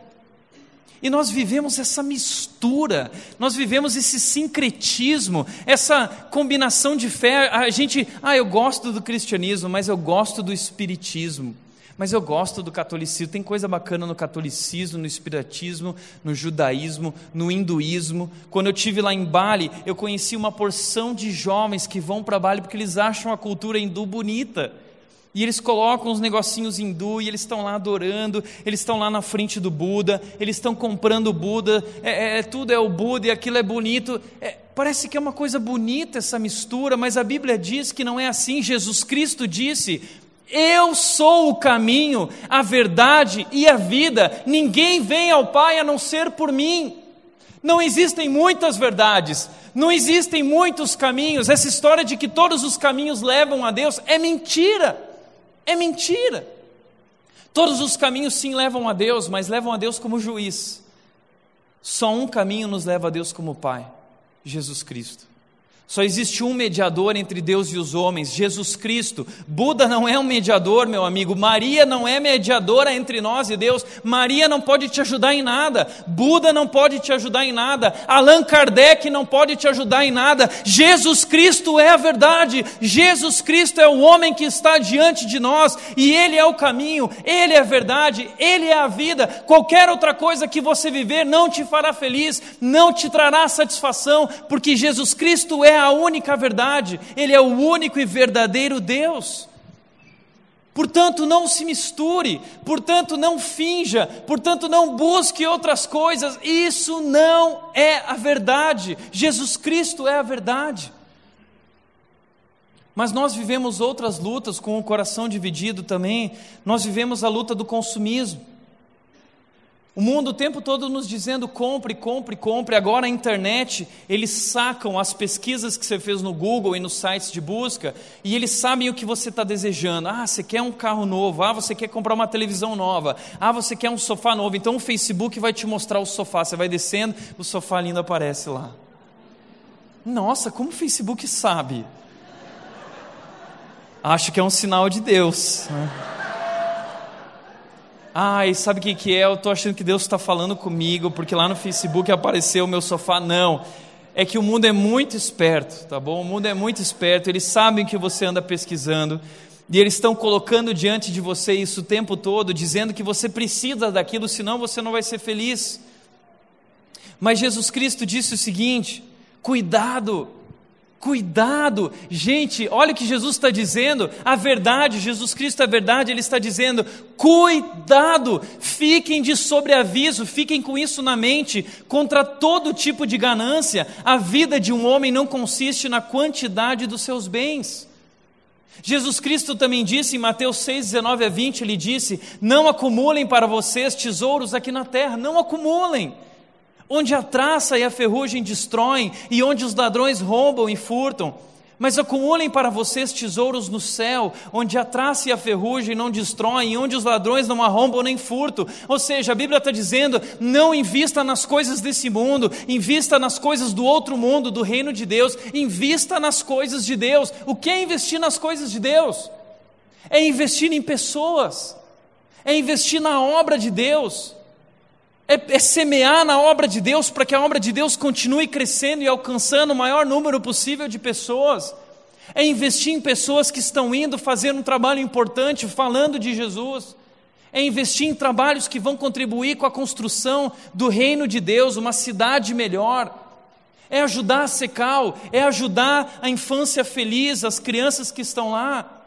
E nós vivemos essa mistura, nós vivemos esse sincretismo, essa combinação de fé. A gente, ah, eu gosto do cristianismo, mas eu gosto do espiritismo. Mas eu gosto do catolicismo, tem coisa bacana no catolicismo, no espiritismo, no judaísmo, no hinduísmo. Quando eu tive lá em Bali, eu conheci uma porção de jovens que vão para Bali porque eles acham a cultura hindu bonita. E eles colocam uns negocinhos hindu e eles estão lá adorando, eles estão lá na frente do Buda, eles estão comprando o Buda, é, é, é, tudo é o Buda e aquilo é bonito. É, parece que é uma coisa bonita essa mistura, mas a Bíblia diz que não é assim. Jesus Cristo disse: eu sou o caminho, a verdade e a vida. Ninguém vem ao Pai a não ser por mim. Não existem muitas verdades, não existem muitos caminhos. Essa história de que todos os caminhos levam a Deus é mentira. É mentira. Todos os caminhos sim levam a Deus, mas levam a Deus como juiz. Só um caminho nos leva a Deus como Pai: Jesus Cristo. Só existe um mediador entre Deus e os homens, Jesus Cristo. Buda não é um mediador, meu amigo. Maria não é mediadora entre nós e Deus. Maria não pode te ajudar em nada. Buda não pode te ajudar em nada. Allan Kardec não pode te ajudar em nada. Jesus Cristo é a verdade. Jesus Cristo é o homem que está diante de nós e Ele é o caminho, Ele é a verdade, Ele é a vida. Qualquer outra coisa que você viver não te fará feliz, não te trará satisfação, porque Jesus Cristo é a única verdade, Ele é o único e verdadeiro Deus. Portanto, não se misture, portanto, não finja, portanto, não busque outras coisas, isso não é a verdade. Jesus Cristo é a verdade. Mas nós vivemos outras lutas com o coração dividido também, nós vivemos a luta do consumismo. O mundo o tempo todo nos dizendo compre, compre, compre. Agora a internet, eles sacam as pesquisas que você fez no Google e nos sites de busca e eles sabem o que você está desejando. Ah, você quer um carro novo. Ah, você quer comprar uma televisão nova. Ah, você quer um sofá novo. Então o Facebook vai te mostrar o sofá. Você vai descendo, o sofá lindo aparece lá. Nossa, como o Facebook sabe? Acho que é um sinal de Deus. Né? Ai, sabe o que, que é? Eu estou achando que Deus está falando comigo, porque lá no Facebook apareceu o meu sofá. Não. É que o mundo é muito esperto, tá bom? O mundo é muito esperto, eles sabem que você anda pesquisando, e eles estão colocando diante de você isso o tempo todo, dizendo que você precisa daquilo, senão você não vai ser feliz. Mas Jesus Cristo disse o seguinte: cuidado, Cuidado, gente, olha o que Jesus está dizendo, a verdade, Jesus Cristo é a verdade, Ele está dizendo: cuidado, fiquem de sobreaviso, fiquem com isso na mente, contra todo tipo de ganância. A vida de um homem não consiste na quantidade dos seus bens. Jesus Cristo também disse em Mateus 6, 19 a 20: Ele disse: Não acumulem para vocês tesouros aqui na terra, não acumulem onde a traça e a ferrugem destroem, e onde os ladrões roubam e furtam. Mas acumulem para vocês tesouros no céu, onde a traça e a ferrugem não destroem, onde os ladrões não arrombam nem furtam. Ou seja, a Bíblia está dizendo: não invista nas coisas desse mundo, invista nas coisas do outro mundo, do reino de Deus, invista nas coisas de Deus. O que é investir nas coisas de Deus? É investir em pessoas, é investir na obra de Deus é, é semear na obra de Deus para que a obra de Deus continue crescendo e alcançando o maior número possível de pessoas. É investir em pessoas que estão indo fazer um trabalho importante, falando de Jesus. É investir em trabalhos que vão contribuir com a construção do reino de Deus, uma cidade melhor. É ajudar a Secal, é ajudar a infância feliz, as crianças que estão lá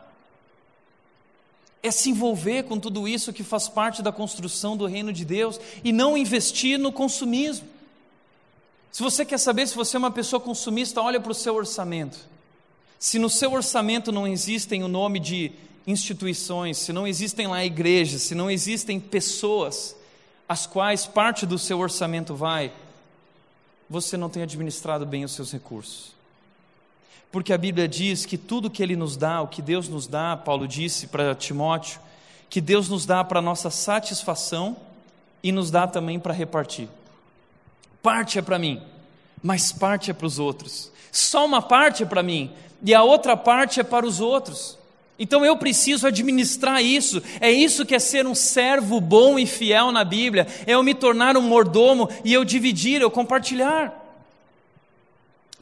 é se envolver com tudo isso que faz parte da construção do reino de Deus e não investir no consumismo. Se você quer saber se você é uma pessoa consumista, olha para o seu orçamento. Se no seu orçamento não existem o nome de instituições, se não existem lá igrejas, se não existem pessoas as quais parte do seu orçamento vai, você não tem administrado bem os seus recursos. Porque a Bíblia diz que tudo que Ele nos dá, o que Deus nos dá, Paulo disse para Timóteo, que Deus nos dá para nossa satisfação e nos dá também para repartir. Parte é para mim, mas parte é para os outros. Só uma parte é para mim e a outra parte é para os outros. Então eu preciso administrar isso. É isso que é ser um servo bom e fiel na Bíblia. É eu me tornar um mordomo e eu dividir, eu compartilhar.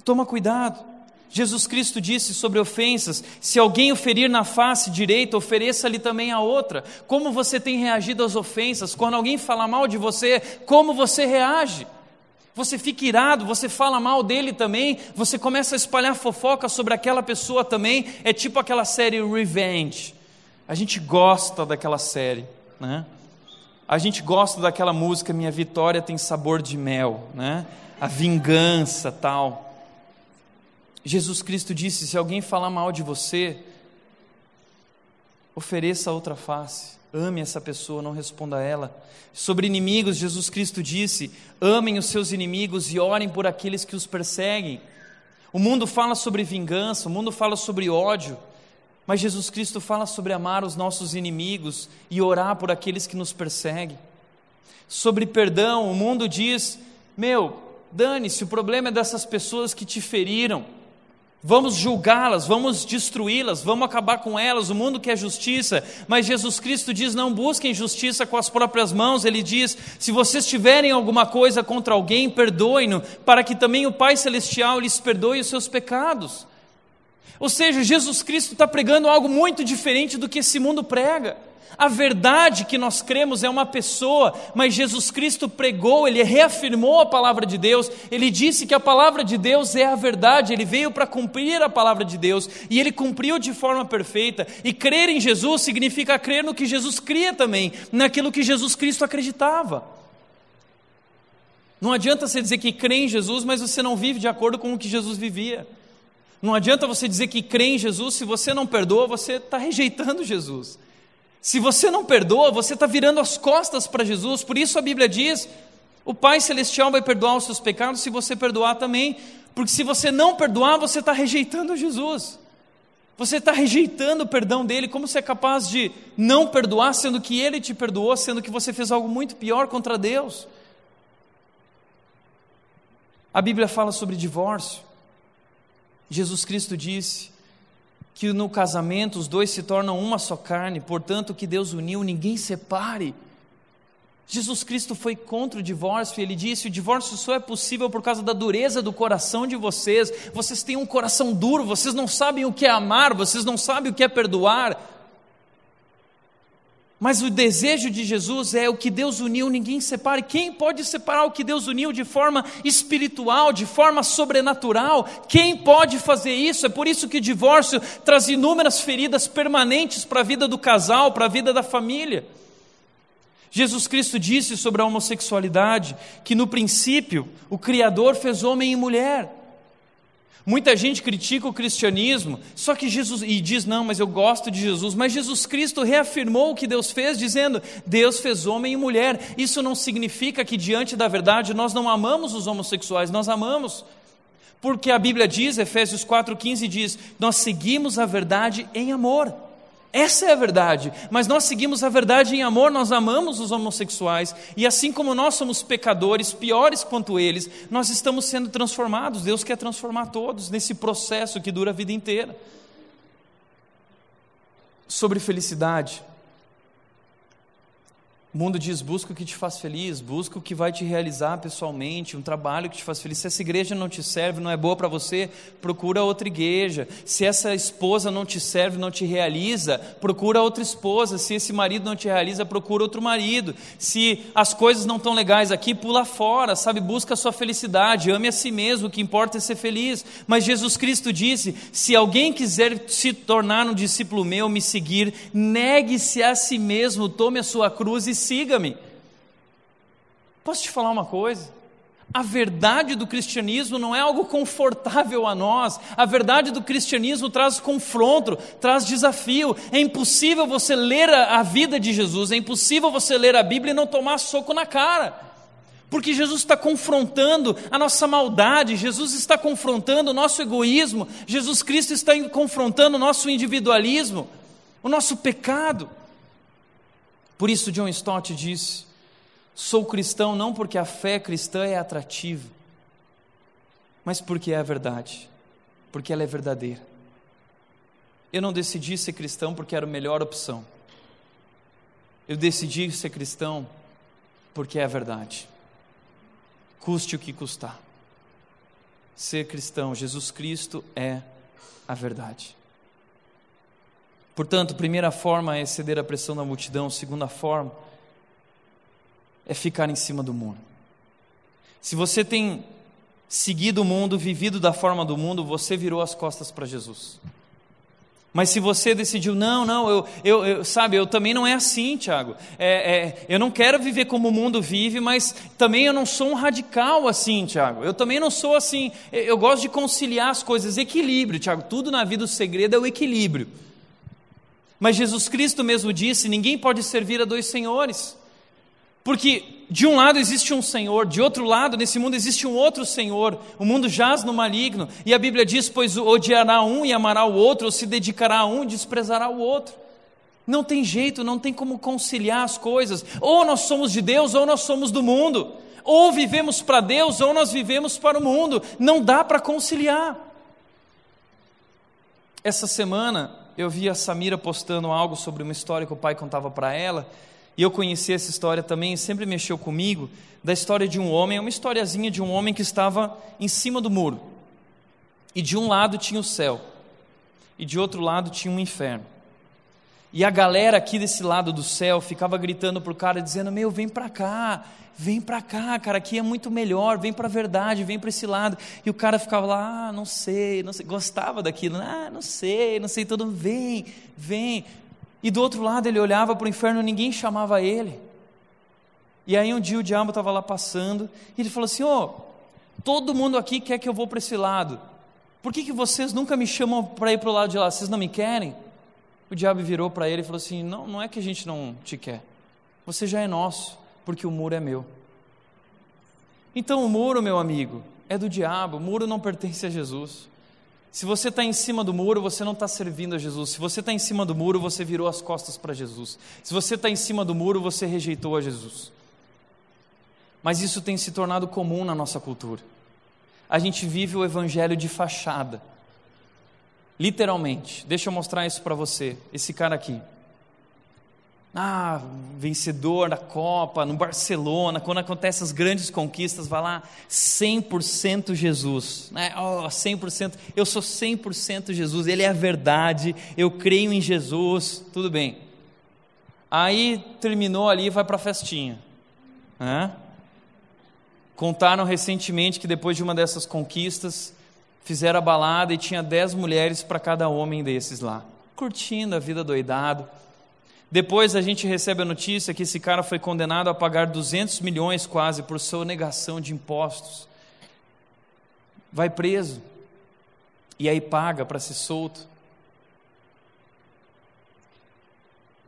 Toma cuidado. Jesus Cristo disse sobre ofensas: se alguém o ferir na face direita, ofereça-lhe também a outra. Como você tem reagido às ofensas? Quando alguém fala mal de você, como você reage? Você fica irado, você fala mal dele também, você começa a espalhar fofoca sobre aquela pessoa também. É tipo aquela série Revenge. A gente gosta daquela série, né? A gente gosta daquela música Minha Vitória tem sabor de mel, né? A vingança, tal. Jesus Cristo disse: se alguém falar mal de você, ofereça a outra face, ame essa pessoa, não responda a ela. Sobre inimigos, Jesus Cristo disse: amem os seus inimigos e orem por aqueles que os perseguem. O mundo fala sobre vingança, o mundo fala sobre ódio, mas Jesus Cristo fala sobre amar os nossos inimigos e orar por aqueles que nos perseguem. Sobre perdão, o mundo diz: meu, dane-se, o problema é dessas pessoas que te feriram. Vamos julgá-las, vamos destruí-las, vamos acabar com elas. O mundo quer justiça, mas Jesus Cristo diz: não busquem justiça com as próprias mãos. Ele diz: se vocês tiverem alguma coisa contra alguém, perdoem-no, para que também o Pai Celestial lhes perdoe os seus pecados. Ou seja, Jesus Cristo está pregando algo muito diferente do que esse mundo prega. A verdade que nós cremos é uma pessoa, mas Jesus Cristo pregou, ele reafirmou a palavra de Deus, ele disse que a palavra de Deus é a verdade, ele veio para cumprir a palavra de Deus e ele cumpriu de forma perfeita. E crer em Jesus significa crer no que Jesus cria também, naquilo que Jesus Cristo acreditava. Não adianta você dizer que crê em Jesus, mas você não vive de acordo com o que Jesus vivia. Não adianta você dizer que crê em Jesus, se você não perdoa, você está rejeitando Jesus. Se você não perdoa, você está virando as costas para Jesus. Por isso a Bíblia diz: o Pai Celestial vai perdoar os seus pecados se você perdoar também. Porque se você não perdoar, você está rejeitando Jesus. Você está rejeitando o perdão dele. Como você é capaz de não perdoar, sendo que ele te perdoou, sendo que você fez algo muito pior contra Deus? A Bíblia fala sobre divórcio. Jesus Cristo disse: que no casamento os dois se tornam uma só carne, portanto, que Deus uniu, ninguém separe. Jesus Cristo foi contra o divórcio, ele disse: o divórcio só é possível por causa da dureza do coração de vocês. Vocês têm um coração duro, vocês não sabem o que é amar, vocês não sabem o que é perdoar. Mas o desejo de Jesus é o que Deus uniu, ninguém separe. Quem pode separar o que Deus uniu de forma espiritual, de forma sobrenatural? Quem pode fazer isso? É por isso que o divórcio traz inúmeras feridas permanentes para a vida do casal, para a vida da família. Jesus Cristo disse sobre a homossexualidade que no princípio o Criador fez homem e mulher. Muita gente critica o cristianismo, só que Jesus e diz não, mas eu gosto de Jesus, mas Jesus Cristo reafirmou o que Deus fez, dizendo: Deus fez homem e mulher. Isso não significa que diante da verdade nós não amamos os homossexuais, nós amamos. Porque a Bíblia diz, Efésios 4:15 diz: Nós seguimos a verdade em amor. Essa é a verdade, mas nós seguimos a verdade em amor, nós amamos os homossexuais, e assim como nós somos pecadores, piores quanto eles, nós estamos sendo transformados. Deus quer transformar todos nesse processo que dura a vida inteira. Sobre felicidade, o mundo diz: busca o que te faz feliz, busca o que vai te realizar pessoalmente, um trabalho que te faz feliz. Se essa igreja não te serve, não é boa para você, procura outra igreja. Se essa esposa não te serve, não te realiza, procura outra esposa. Se esse marido não te realiza, procura outro marido. Se as coisas não estão legais aqui, pula fora, sabe? Busca a sua felicidade, ame a si mesmo, o que importa é ser feliz. Mas Jesus Cristo disse: se alguém quiser se tornar um discípulo meu, me seguir, negue-se a si mesmo, tome a sua cruz e siga-me. Posso te falar uma coisa? A verdade do cristianismo não é algo confortável a nós. A verdade do cristianismo traz confronto, traz desafio. É impossível você ler a vida de Jesus, é impossível você ler a Bíblia e não tomar soco na cara. Porque Jesus está confrontando a nossa maldade, Jesus está confrontando o nosso egoísmo, Jesus Cristo está confrontando o nosso individualismo, o nosso pecado. Por isso, John Stott disse: sou cristão não porque a fé cristã é atrativa, mas porque é a verdade, porque ela é verdadeira. Eu não decidi ser cristão porque era a melhor opção. Eu decidi ser cristão porque é a verdade. Custe o que custar. Ser cristão, Jesus Cristo é a verdade. Portanto, primeira forma é ceder à pressão da multidão, segunda forma é ficar em cima do muro. Se você tem seguido o mundo, vivido da forma do mundo, você virou as costas para Jesus. Mas se você decidiu, não, não, eu, eu, eu, sabe, eu também não é assim, Tiago. É, é, eu não quero viver como o mundo vive, mas também eu não sou um radical assim, Tiago. Eu também não sou assim. Eu gosto de conciliar as coisas, equilíbrio, Tiago. Tudo na vida o segredo é o equilíbrio. Mas Jesus Cristo mesmo disse: ninguém pode servir a dois senhores. Porque de um lado existe um Senhor, de outro lado, nesse mundo existe um outro Senhor. O mundo jaz no maligno. E a Bíblia diz: pois odiará um e amará o outro, ou se dedicará a um e desprezará o outro. Não tem jeito, não tem como conciliar as coisas. Ou nós somos de Deus, ou nós somos do mundo. Ou vivemos para Deus, ou nós vivemos para o mundo. Não dá para conciliar. Essa semana, eu vi a Samira postando algo sobre uma história que o pai contava para ela, e eu conheci essa história também, sempre mexeu comigo, da história de um homem, uma historiazinha de um homem que estava em cima do muro. E de um lado tinha o céu, e de outro lado tinha um inferno. E a galera aqui desse lado do céu ficava gritando pro cara, dizendo: Meu, vem para cá, vem para cá, cara, aqui é muito melhor, vem para a verdade, vem para esse lado. E o cara ficava lá, ah, não sei, não sei, gostava daquilo, ah, não sei, não sei, todo vem, vem. E do outro lado ele olhava para o inferno, ninguém chamava ele. E aí um dia o diabo estava lá passando, e ele falou assim: Ô, oh, todo mundo aqui quer que eu vou para esse lado. Por que, que vocês nunca me chamam para ir para o lado de lá? Vocês não me querem? O diabo virou para ele e falou assim: Não, não é que a gente não te quer. Você já é nosso porque o muro é meu. Então o muro, meu amigo, é do diabo, o muro não pertence a Jesus. Se você está em cima do muro, você não está servindo a Jesus. Se você está em cima do muro, você virou as costas para Jesus. Se você está em cima do muro, você rejeitou a Jesus. Mas isso tem se tornado comum na nossa cultura. A gente vive o evangelho de fachada. Literalmente. Deixa eu mostrar isso para você. Esse cara aqui. Ah, vencedor da Copa, no Barcelona, quando acontecem as grandes conquistas, vai lá, 100% Jesus, né? oh, 100%, eu sou 100% Jesus, Ele é a verdade, eu creio em Jesus, tudo bem. Aí terminou ali e vai para a festinha. Né? Contaram recentemente que depois de uma dessas conquistas, fizeram a balada e tinha 10 mulheres para cada homem desses lá, curtindo a vida doidado depois a gente recebe a notícia que esse cara foi condenado a pagar 200 milhões quase por sua negação de impostos. Vai preso. E aí paga para ser solto.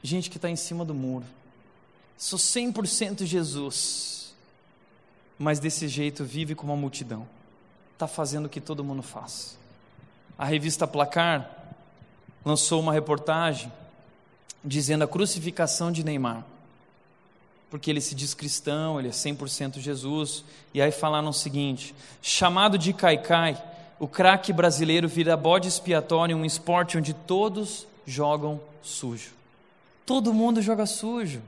Gente que está em cima do muro. Sou 100% Jesus. Mas desse jeito vive como uma multidão. Está fazendo o que todo mundo faz. A revista Placar lançou uma reportagem dizendo a crucificação de Neymar. Porque ele se diz cristão, ele é 100% Jesus. E aí falaram o seguinte: chamado de Caicai, o craque brasileiro vira bode expiatório em um esporte onde todos jogam sujo. Todo mundo joga sujo.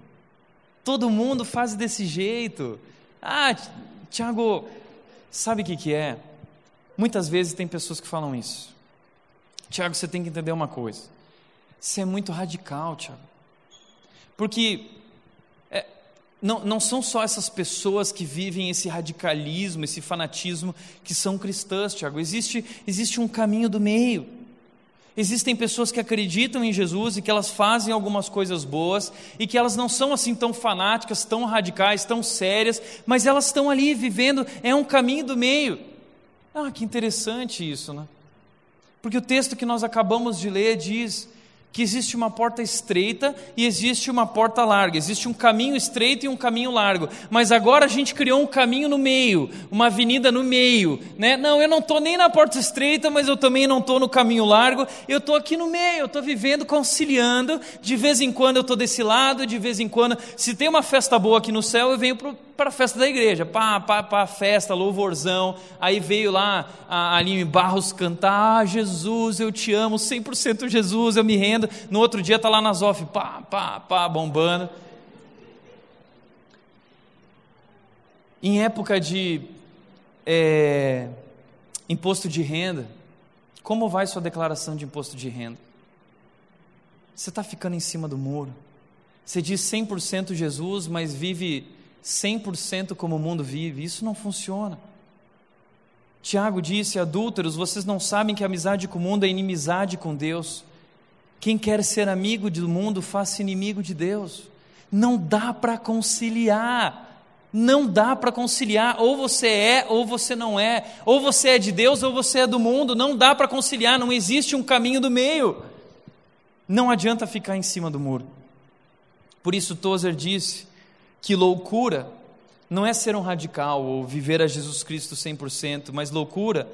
Todo mundo faz desse jeito. Ah, Tiago, sabe o que, que é? Muitas vezes tem pessoas que falam isso. Tiago, você tem que entender uma coisa. Isso é muito radical, Tiago. Porque é, não, não são só essas pessoas que vivem esse radicalismo, esse fanatismo, que são cristãs, Tiago. Existe, existe um caminho do meio. Existem pessoas que acreditam em Jesus e que elas fazem algumas coisas boas e que elas não são assim tão fanáticas, tão radicais, tão sérias, mas elas estão ali vivendo, é um caminho do meio. Ah, que interessante isso, né? Porque o texto que nós acabamos de ler diz que existe uma porta estreita e existe uma porta larga, existe um caminho estreito e um caminho largo, mas agora a gente criou um caminho no meio, uma avenida no meio, né? Não, eu não estou nem na porta estreita, mas eu também não estou no caminho largo, eu estou aqui no meio, eu estou vivendo, conciliando, de vez em quando eu estou desse lado, de vez em quando, se tem uma festa boa aqui no céu, eu venho para a festa da igreja, para a festa, louvorzão, aí veio lá a Aline Barros cantar, ah, Jesus, eu te amo, 100% Jesus, eu me rendo, no outro dia está lá na Zof, pá, pá, pá, bombando. Em época de é, imposto de renda, como vai sua declaração de imposto de renda? Você está ficando em cima do muro. Você diz 100% Jesus, mas vive 100% como o mundo vive. Isso não funciona. Tiago disse: adúlteros, vocês não sabem que amizade com o mundo é inimizade com Deus. Quem quer ser amigo do mundo, faça inimigo de Deus. Não dá para conciliar. Não dá para conciliar. Ou você é, ou você não é. Ou você é de Deus, ou você é do mundo. Não dá para conciliar. Não existe um caminho do meio. Não adianta ficar em cima do muro. Por isso, Tozer disse que loucura não é ser um radical ou viver a Jesus Cristo 100%, mas loucura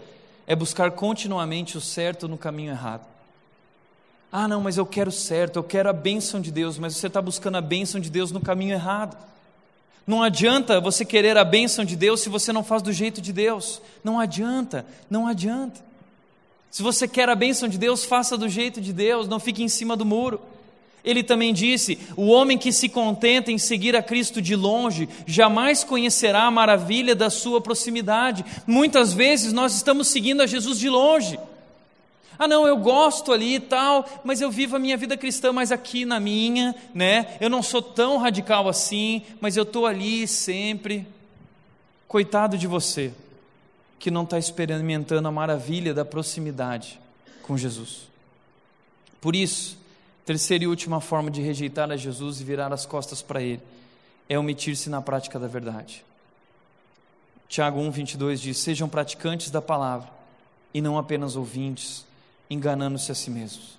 é buscar continuamente o certo no caminho errado. Ah, não, mas eu quero certo, eu quero a bênção de Deus, mas você está buscando a bênção de Deus no caminho errado. Não adianta você querer a bênção de Deus se você não faz do jeito de Deus. Não adianta, não adianta. Se você quer a bênção de Deus, faça do jeito de Deus, não fique em cima do muro. Ele também disse: o homem que se contenta em seguir a Cristo de longe jamais conhecerá a maravilha da sua proximidade. Muitas vezes nós estamos seguindo a Jesus de longe. Ah, não, eu gosto ali e tal, mas eu vivo a minha vida cristã mais aqui na minha, né? Eu não sou tão radical assim, mas eu estou ali sempre. Coitado de você, que não está experimentando a maravilha da proximidade com Jesus. Por isso, terceira e última forma de rejeitar a Jesus e virar as costas para Ele é omitir-se na prática da verdade. Tiago 1, 22 diz: Sejam praticantes da palavra e não apenas ouvintes enganando-se a si mesmos.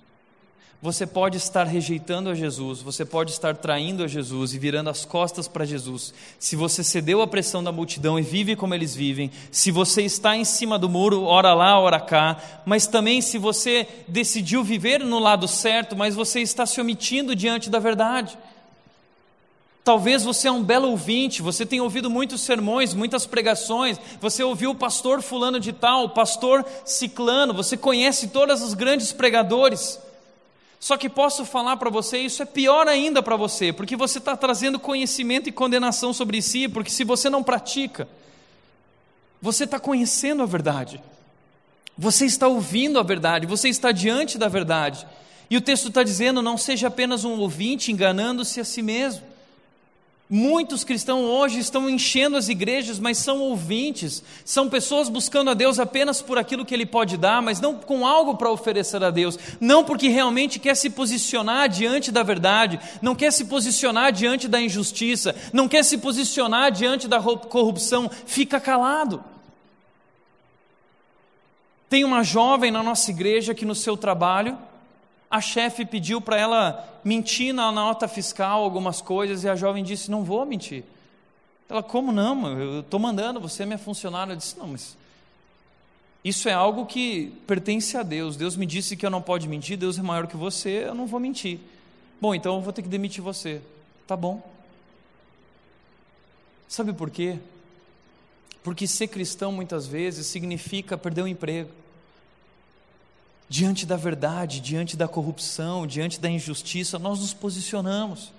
Você pode estar rejeitando a Jesus, você pode estar traindo a Jesus e virando as costas para Jesus. Se você cedeu à pressão da multidão e vive como eles vivem, se você está em cima do muro, ora lá, ora cá, mas também se você decidiu viver no lado certo, mas você está se omitindo diante da verdade. Talvez você é um belo ouvinte, você tem ouvido muitos sermões, muitas pregações, você ouviu o pastor fulano de tal, o pastor ciclano, você conhece todos os grandes pregadores. Só que posso falar para você, isso é pior ainda para você, porque você está trazendo conhecimento e condenação sobre si, porque se você não pratica, você está conhecendo a verdade, você está ouvindo a verdade, você está diante da verdade. E o texto está dizendo: não seja apenas um ouvinte enganando-se a si mesmo. Muitos cristãos hoje estão enchendo as igrejas, mas são ouvintes, são pessoas buscando a Deus apenas por aquilo que Ele pode dar, mas não com algo para oferecer a Deus, não porque realmente quer se posicionar diante da verdade, não quer se posicionar diante da injustiça, não quer se posicionar diante da corrupção, fica calado. Tem uma jovem na nossa igreja que no seu trabalho a chefe pediu para ela mentir na nota fiscal algumas coisas e a jovem disse: Não vou mentir. Ela, como não? Eu estou mandando, você é minha funcionária. Eu disse: Não, mas isso é algo que pertence a Deus. Deus me disse que eu não pode mentir, Deus é maior que você, eu não vou mentir. Bom, então eu vou ter que demitir você. Tá bom. Sabe por quê? Porque ser cristão muitas vezes significa perder o emprego diante da verdade, diante da corrupção, diante da injustiça, nós nos posicionamos.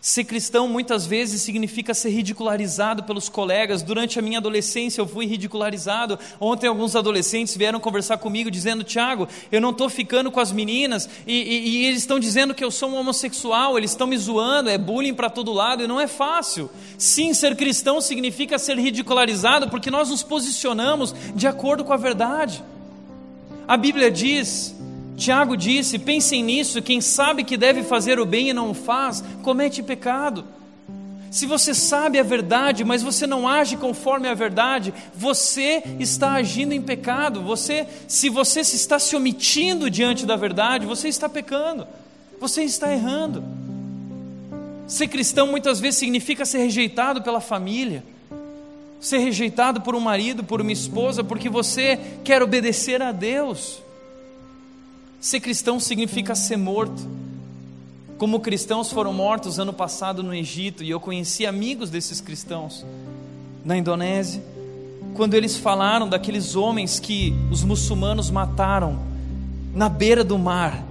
Ser cristão muitas vezes significa ser ridicularizado pelos colegas. Durante a minha adolescência eu fui ridicularizado. Ontem alguns adolescentes vieram conversar comigo dizendo: Tiago, eu não estou ficando com as meninas e, e, e eles estão dizendo que eu sou um homossexual, eles estão me zoando, é bullying para todo lado e não é fácil. Sim, ser cristão significa ser ridicularizado porque nós nos posicionamos de acordo com a verdade. A Bíblia diz, Tiago disse: pensem nisso, quem sabe que deve fazer o bem e não o faz, comete pecado. Se você sabe a verdade, mas você não age conforme a verdade, você está agindo em pecado. Você, se você está se omitindo diante da verdade, você está pecando. Você está errando. Ser cristão muitas vezes significa ser rejeitado pela família ser rejeitado por um marido, por uma esposa, porque você quer obedecer a Deus. Ser cristão significa ser morto. Como cristãos foram mortos ano passado no Egito, e eu conheci amigos desses cristãos na Indonésia, quando eles falaram daqueles homens que os muçulmanos mataram na beira do mar.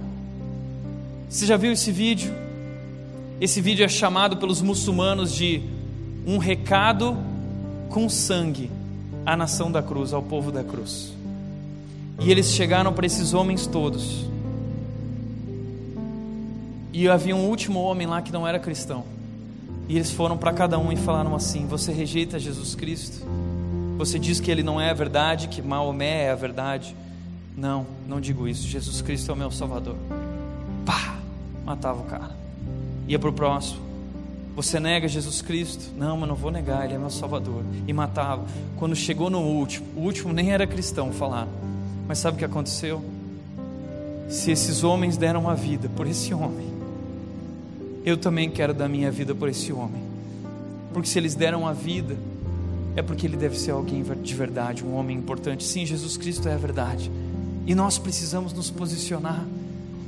Você já viu esse vídeo? Esse vídeo é chamado pelos muçulmanos de um recado com sangue à nação da cruz, ao povo da cruz. E eles chegaram para esses homens todos. E havia um último homem lá que não era cristão. E eles foram para cada um e falaram assim: Você rejeita Jesus Cristo? Você diz que ele não é a verdade, que Maomé é a verdade? Não, não digo isso. Jesus Cristo é o meu Salvador. Pá! Matava o cara. Ia para o próximo. Você nega Jesus Cristo? Não, mas não vou negar, Ele é meu Salvador. E matava. Quando chegou no último, o último nem era cristão, falaram. Mas sabe o que aconteceu? Se esses homens deram a vida por esse homem, eu também quero dar minha vida por esse homem. Porque se eles deram a vida, é porque ele deve ser alguém de verdade, um homem importante. Sim, Jesus Cristo é a verdade. E nós precisamos nos posicionar.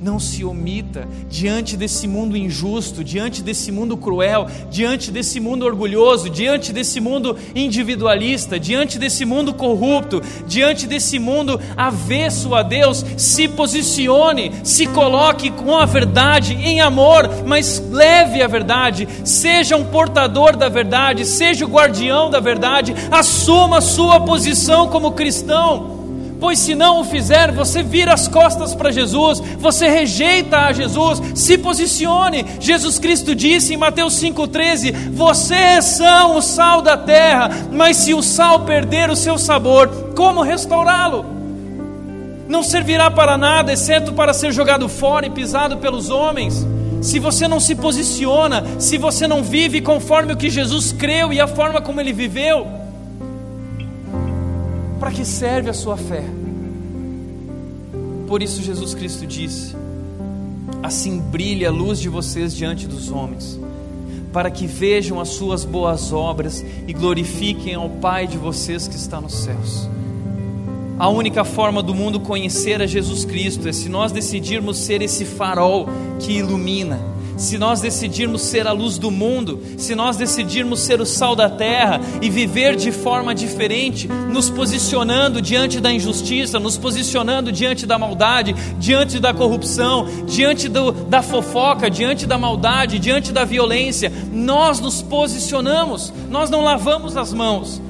Não se omita diante desse mundo injusto, diante desse mundo cruel, diante desse mundo orgulhoso, diante desse mundo individualista, diante desse mundo corrupto, diante desse mundo avesso a Deus. Se posicione, se coloque com a verdade em amor, mas leve a verdade, seja um portador da verdade, seja o guardião da verdade, assuma sua posição como cristão pois se não o fizer, você vira as costas para Jesus, você rejeita a Jesus, se posicione. Jesus Cristo disse em Mateus 5,13: Vocês são o sal da terra, mas se o sal perder o seu sabor, como restaurá-lo? Não servirá para nada, exceto para ser jogado fora e pisado pelos homens. Se você não se posiciona, se você não vive conforme o que Jesus creu e a forma como ele viveu, para que serve a sua fé? Por isso Jesus Cristo disse: Assim brilhe a luz de vocês diante dos homens, para que vejam as suas boas obras e glorifiquem ao Pai de vocês que está nos céus. A única forma do mundo conhecer a Jesus Cristo é se nós decidirmos ser esse farol que ilumina, se nós decidirmos ser a luz do mundo, se nós decidirmos ser o sal da terra e viver de forma diferente, nos posicionando diante da injustiça, nos posicionando diante da maldade, diante da corrupção, diante do, da fofoca, diante da maldade, diante da violência, nós nos posicionamos, nós não lavamos as mãos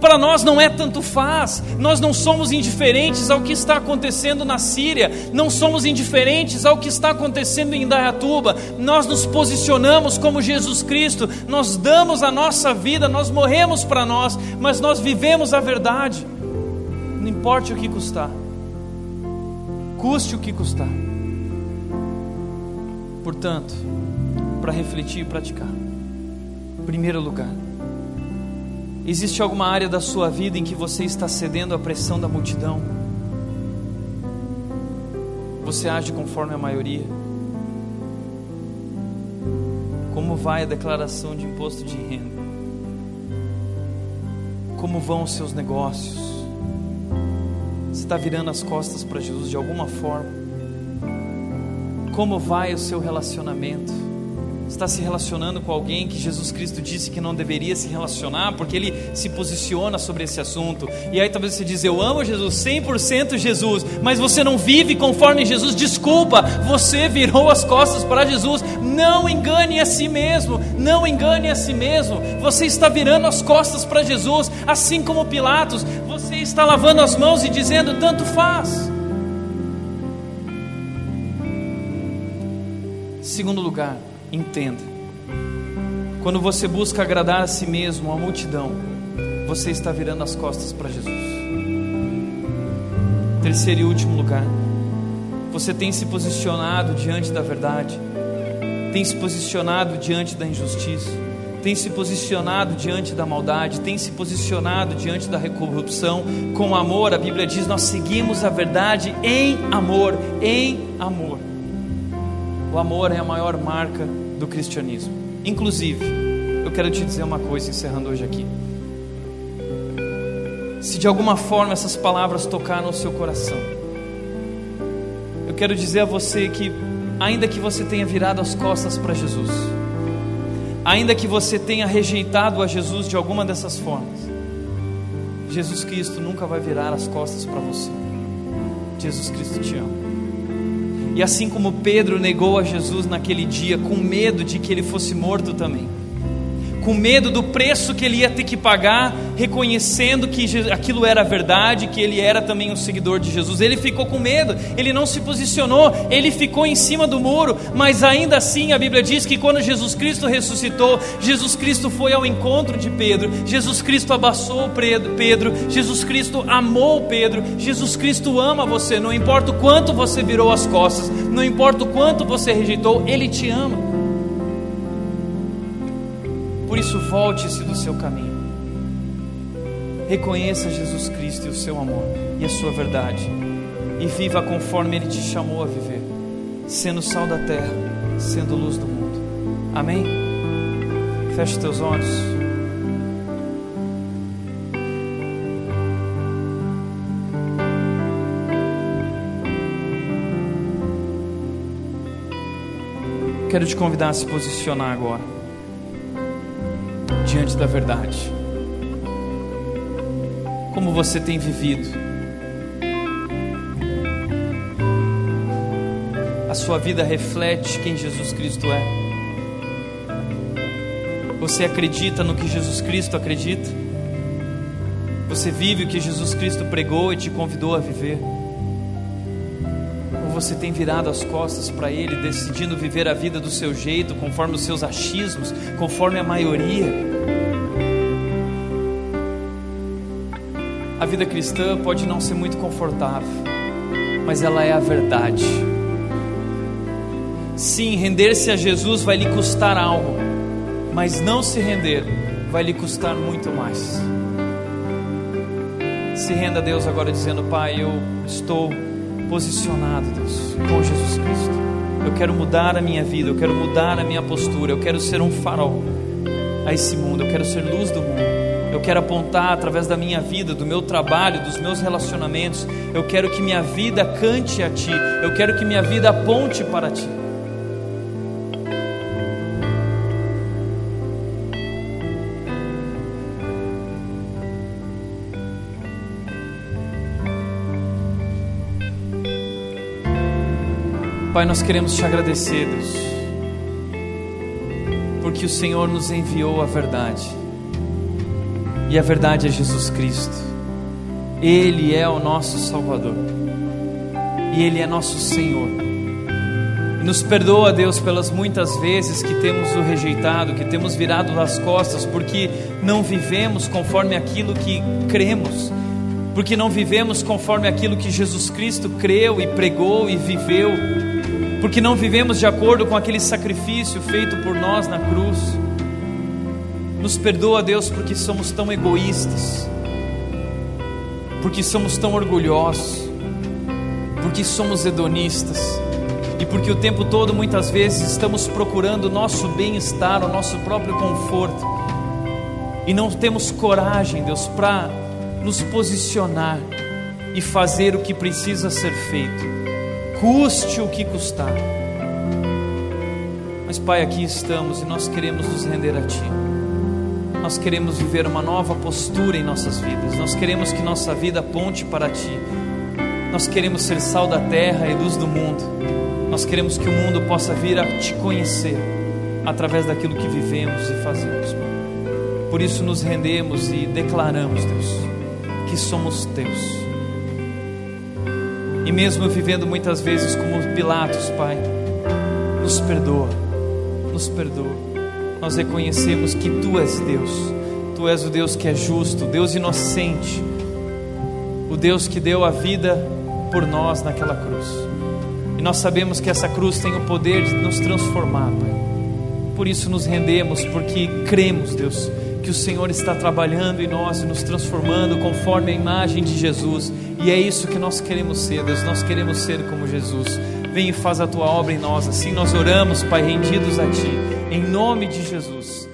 para nós não é tanto faz, nós não somos indiferentes ao que está acontecendo na Síria, não somos indiferentes ao que está acontecendo em Indaiatuba, nós nos posicionamos como Jesus Cristo, nós damos a nossa vida, nós morremos para nós, mas nós vivemos a verdade, não importa o que custar, custe o que custar. Portanto, para refletir e praticar, primeiro lugar, Existe alguma área da sua vida em que você está cedendo à pressão da multidão? Você age conforme a maioria? Como vai a declaração de imposto de renda? Como vão os seus negócios? Você está virando as costas para Jesus de alguma forma? Como vai o seu relacionamento? Está se relacionando com alguém que Jesus Cristo disse que não deveria se relacionar, porque ele se posiciona sobre esse assunto. E aí talvez você diz: Eu amo Jesus, 100% Jesus, mas você não vive conforme Jesus. Desculpa, você virou as costas para Jesus. Não engane a si mesmo, não engane a si mesmo. Você está virando as costas para Jesus, assim como Pilatos. Você está lavando as mãos e dizendo: Tanto faz. Segundo lugar, Entenda. Quando você busca agradar a si mesmo, a multidão, você está virando as costas para Jesus. Terceiro e último lugar, você tem se posicionado diante da verdade, tem se posicionado diante da injustiça, tem se posicionado diante da maldade, tem se posicionado diante da corrupção com amor. A Bíblia diz: Nós seguimos a verdade em amor, em amor. O amor é a maior marca do cristianismo. Inclusive, eu quero te dizer uma coisa encerrando hoje aqui. Se de alguma forma essas palavras tocaram o seu coração, eu quero dizer a você que, ainda que você tenha virado as costas para Jesus, ainda que você tenha rejeitado a Jesus de alguma dessas formas, Jesus Cristo nunca vai virar as costas para você. Jesus Cristo te ama. E assim como Pedro negou a Jesus naquele dia, com medo de que ele fosse morto também, com medo do preço que ele ia ter que pagar, reconhecendo que aquilo era verdade, que ele era também um seguidor de Jesus. Ele ficou com medo, ele não se posicionou, ele ficou em cima do muro, mas ainda assim a Bíblia diz que quando Jesus Cristo ressuscitou, Jesus Cristo foi ao encontro de Pedro, Jesus Cristo abraçou Pedro, Jesus Cristo amou Pedro, Jesus Cristo ama você, não importa o quanto você virou as costas, não importa o quanto você rejeitou, ele te ama. Por isso, volte-se do seu caminho. Reconheça Jesus Cristo e o seu amor e a sua verdade. E viva conforme Ele te chamou a viver, sendo sal da terra, sendo luz do mundo. Amém? Feche teus olhos. Quero te convidar a se posicionar agora diante da verdade. Como você tem vivido? A sua vida reflete quem Jesus Cristo é? Você acredita no que Jesus Cristo acredita? Você vive o que Jesus Cristo pregou e te convidou a viver? Ou você tem virado as costas para Ele, decidindo viver a vida do seu jeito, conforme os seus achismos, conforme a maioria? Vida cristã pode não ser muito confortável, mas ela é a verdade. Sim, render-se a Jesus vai lhe custar algo, mas não se render vai lhe custar muito mais. Se renda a Deus agora dizendo: Pai, eu estou posicionado, Deus, com Jesus Cristo. Eu quero mudar a minha vida, eu quero mudar a minha postura, eu quero ser um farol a esse mundo, eu quero ser luz do mundo. Eu quero apontar através da minha vida, do meu trabalho, dos meus relacionamentos. Eu quero que minha vida cante a Ti. Eu quero que minha vida aponte para Ti. Pai, nós queremos te agradecer, Deus, porque o Senhor nos enviou a verdade e a verdade é Jesus Cristo, Ele é o nosso Salvador, e Ele é nosso Senhor. E nos perdoa, Deus, pelas muitas vezes que temos o rejeitado, que temos virado as costas, porque não vivemos conforme aquilo que cremos, porque não vivemos conforme aquilo que Jesus Cristo creu e pregou e viveu porque não vivemos de acordo com aquele sacrifício feito por nós na cruz. Nos perdoa, Deus, porque somos tão egoístas, porque somos tão orgulhosos, porque somos hedonistas e porque o tempo todo, muitas vezes, estamos procurando o nosso bem-estar, o nosso próprio conforto e não temos coragem, Deus, para nos posicionar e fazer o que precisa ser feito custe o que custar. Mas, Pai, aqui estamos e nós queremos nos render a Ti. Nós queremos viver uma nova postura em nossas vidas. Nós queremos que nossa vida aponte para Ti. Nós queremos ser sal da terra e luz do mundo. Nós queremos que o mundo possa vir a Te conhecer através daquilo que vivemos e fazemos. Por isso nos rendemos e declaramos, Deus, que somos Teus e mesmo vivendo muitas vezes como Pilatos, Pai, nos perdoa, nos perdoa. Nós reconhecemos que Tu és Deus, Tu és o Deus que é justo, Deus inocente, o Deus que deu a vida por nós naquela cruz. E nós sabemos que essa cruz tem o poder de nos transformar, Pai. Por isso nos rendemos, porque cremos, Deus, que o Senhor está trabalhando em nós e nos transformando conforme a imagem de Jesus. E é isso que nós queremos ser, Deus. Nós queremos ser como Jesus. Vem e faz a tua obra em nós. Assim nós oramos, Pai, rendidos a Ti. Em nome de Jesus.